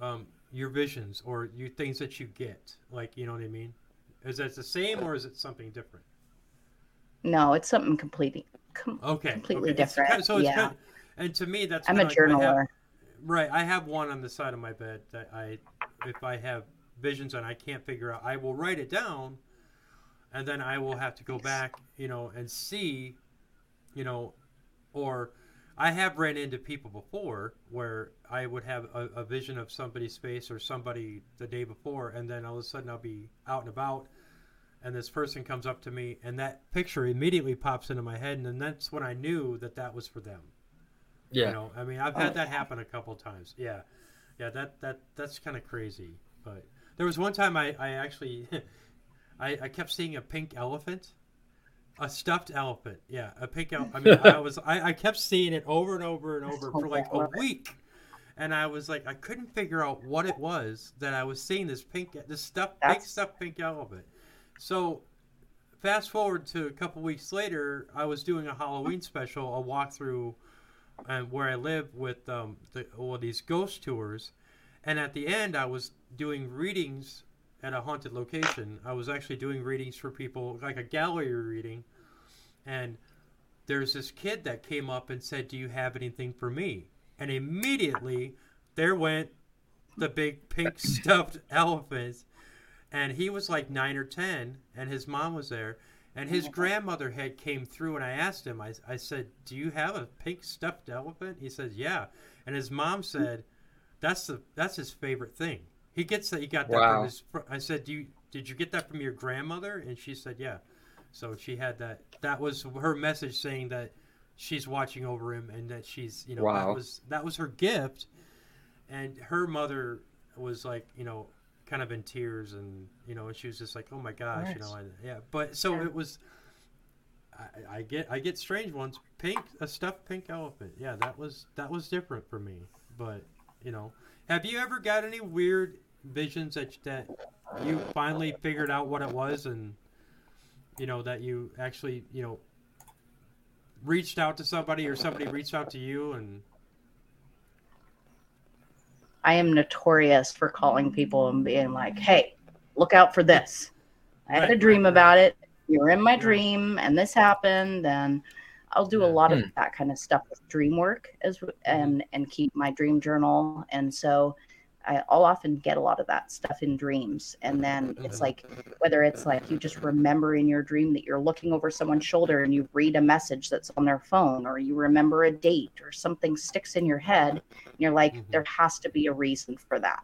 um, your visions or your things that you get? Like, you know what I mean? Is that the same or is it something different? no it's something completely com- Okay. Completely okay. Different, kinda- so it's yeah. kinda- and to me, that's i'm a like I have- journaler right. I have one on the side of my bed that I, if I have visions and I can't figure out, I will write it down, and then I will have to go back, you know, and see, you know, or I have ran into people before where I would have a, a vision of somebody's face or somebody the day before, and then all of a sudden I'll be out and about, and this person comes up to me, and that picture immediately pops into my head, and then that's when I knew that that was for them. Yeah. You know, I mean, I've had oh. that happen a couple times. Yeah, yeah, that that that's kind of crazy. But there was one time I I actually, I I kept seeing a pink elephant, a stuffed elephant. Yeah, a pink elephant. I mean, I was I, I kept seeing it over and over and over for like a week, and I was like I couldn't figure out what it was that I was seeing this pink this stuffed big That's- stuffed pink elephant. So fast forward to a couple weeks later, I was doing a Halloween special, a walkthrough, and where I live with um, the, well, these ghost tours, and at the end, I was doing readings at a haunted location. I was actually doing readings for people, like a gallery reading, and there's this kid that came up and said, "Do you have anything for me?" And immediately, there went the big pink stuffed elephant and he was like nine or ten and his mom was there and his grandmother had came through and i asked him I, I said do you have a pink stuffed elephant? He says yeah. And his mom said that's the that's his favorite thing. He gets that he got that Wow. from his fr- i said do you did you get that from your grandmother? And she said yeah. So she had that that was her message saying that she's watching over him and that she's you know Wow. that was that was her gift. And her mother was like you know kind of in tears and you know and she was just like oh my gosh you know and, yeah but so Yeah. it was I, I get I get strange ones. Pink a stuffed pink elephant. Yeah that was that was different for me but you know. Have you ever got any weird visions that that you finally figured out what it was and you know that you actually you know reached out to somebody or somebody reached out to you and I am notorious for calling people and being like, "Hey, look out for this." I had a dream about it. You were in my dream, and this happened. And I'll do a lot of Hmm. that kind of stuff with dream work as and and keep my dream journal. And so I, I'll often get a lot of that stuff in dreams. And then it's like whether it's like you just remember in your dream that you're looking over someone's shoulder and you read a message that's on their phone, or you remember a date, or something sticks in your head. And you're like, Mhm. there has to be a reason for that.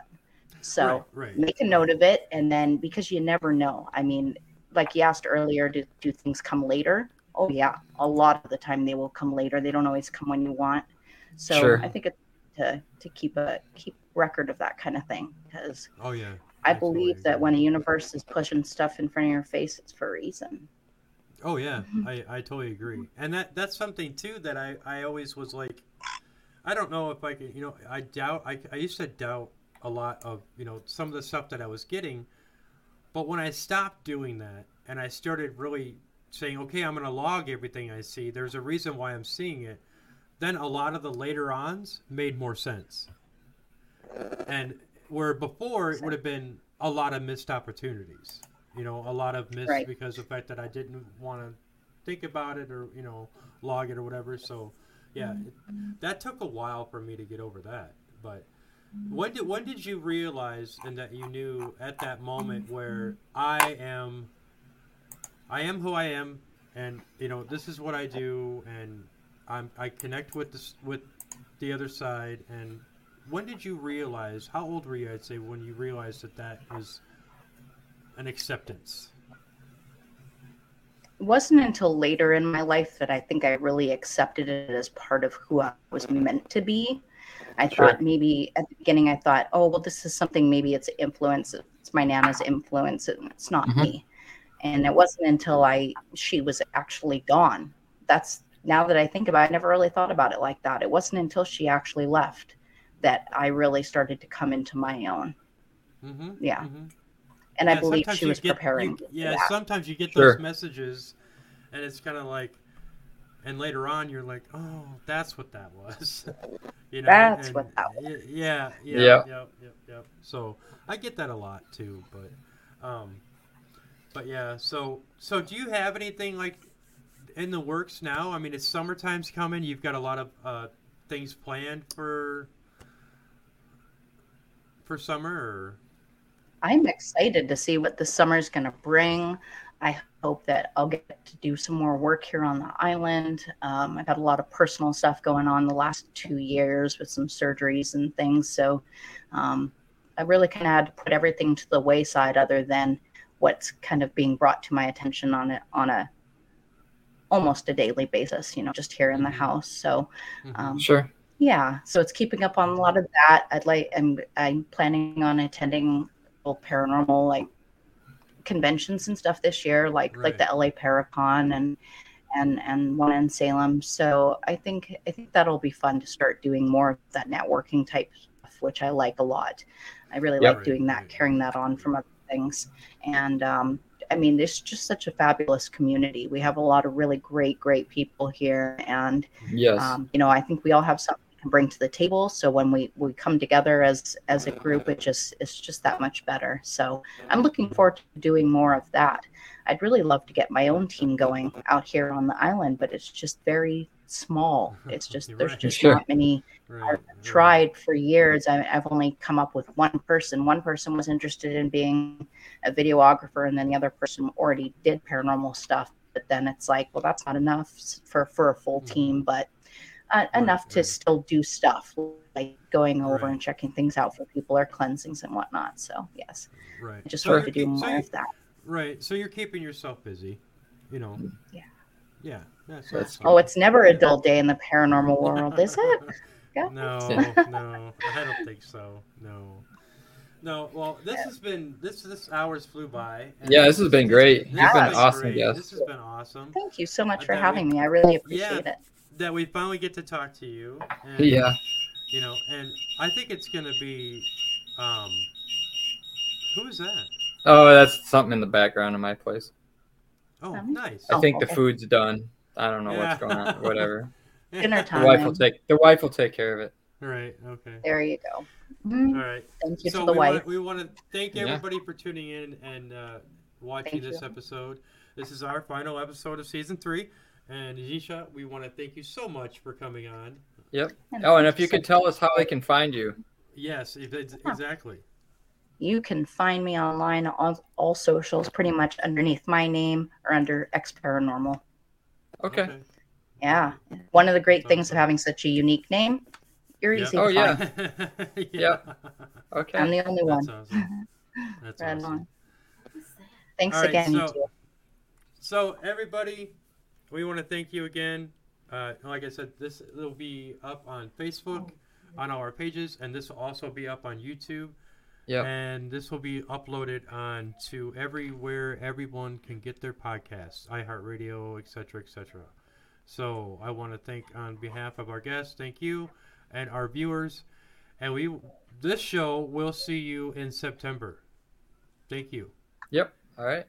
So right, right. make a note of it and then because you never know i mean like you asked earlier do, do things come later oh yeah a lot of the time they will come later they don't always come when you want so Sure. i think it's to to keep a keep record of that kind of thing because oh yeah. I Absolutely believe that when a universe is pushing stuff in front of your face it's for a reason. Oh yeah, mm-hmm. I, I totally agree, and that that's something too that I, I always was like, I don't know if I could, you know, I doubt I, I used to doubt a lot of you know some of the stuff that I was getting, but when I stopped doing that and I started really saying, okay, I'm going to log everything I see. There's a reason why I'm seeing it. Then a lot of the later ons made more sense, and where before it would have been a lot of missed opportunities you know a lot of missed Right. because of the fact that i didn't want to think about it or you know log it or whatever. So yeah it, that took a while for me to get over that. But when did when did you realize and that you knew at that moment where i am i am who i am and you know this is what i do and i'm i connect with this with the other side and when did you realize how old were you i'd say when you realized that that was an acceptance it wasn't until later in my life that I think I really accepted it as part of who I was meant to be. I Sure. thought maybe at the beginning, I thought, oh, well, this is something, maybe it's influence. It's my Nana's influence. and It's not Mhm. me. And it wasn't until I, she was actually gone. That's now that I think about it, I never really thought about it like that. It wasn't until she actually left that I really started to come into my own. mm-hmm, Yeah. mm-hmm. And I believe sometimes she you was get- preparing. you- yeah, that. sometimes you get Sure. those messages, and it's kind of like, and later on you're like, oh, that's what that was. you know, That's and- what that y- Yeah, yeah, Yep. yep, yep, yep. So I get that a lot too, but, um, but yeah. So, so do you have anything like in the works now? I mean, it's summertime's coming. You've got a lot of uh, things planned for for summer, or I'm excited to see what the summer is going to bring. I hope that I'll get to do some more work here on the island. Um, I've had a lot of personal stuff going on the last two years with some surgeries and things. So um, I really kind of had to put everything to the wayside other than what's kind of being brought to my attention on a, on a almost a daily basis, you know, just here in the Mhm. house. So Mhm. um, Sure. Yeah, so it's keeping up on a lot of that. I'd like I'm I'm planning on attending little paranormal like conventions and stuff this year, like like the LA Paracon and and and one in Salem. So I think I think that'll be fun to start doing more of that networking type stuff, which I like a lot. I really like doing that, Right. carrying that on from other things. And um I mean, there's just such a fabulous community. We have a lot of really great, great people here, and Yes. um, you know i think we all have something to bring to the table so when we we come together as as a group it just it's just that much better so i'm looking forward to doing more of that i'd really love to get my own team going out here on the island but it's just very small it's just You're there's right. just Sure. not many right, I've tried for years. I, I've only come up with one person. One person was interested in being a videographer, and then the other person already did paranormal stuff. But then it's like, well, that's not enough for for a full Mhm. team, but uh, Right, enough to right. still do stuff like going over Right. and checking things out for people or cleansings and whatnot. So yes, Right. I just So want to you're do keep- so more of that. Right. So you're keeping yourself busy, you know. Yeah. Yeah. That's That's. Oh, it's never a dull day in the paranormal world, is it? Yeah. No, no, I don't think so. No, no. Well, this has been this this hours flew by. Yeah, this has been great. This You've been been awesome, great. guest. This has been awesome. Thank you so much for having we- me. I really Yeah. appreciate it. That we finally get to talk to you. And, Yeah. You know, and I think it's gonna be, um, who is that? Oh, that's something in the background of my place. Oh, nice. I Oh, think the food's done. I don't know Yeah. what's going on. Whatever. Dinner The time. wife will take the wife will take care of it. Right. Okay. There you go. All right. Thank you so to the we wife. Want, we want to thank Yeah. everybody for tuning in and uh, watching Thank this you. episode. This is our final episode of season three. And Xeisa, we want to thank you so much for coming on. Yep. Oh, and if you so could tell us how they can find you. Yes, ex- ex- Huh. exactly. You can find me online on all socials, pretty much underneath my name or under X Paranormal. Okay. Yeah. One of the great things Awesome. of having such a unique name, you're Yeah. easy Oh, to yeah. find. yeah. Okay. I'm the only one. That's awesome. That's Right awesome. on. Thanks All right, again, so- So everybody, we want to thank you again. Uh, like I said, this will be up on Facebook, on our pages, and this will also be up on YouTube. Yep. And this will be uploaded on to everywhere everyone can get their podcasts, iHeartRadio, etc., etc. So I want to thank on behalf of our guests, thank you, and our viewers. And we this show will see you in September. Thank you. Yep. All right.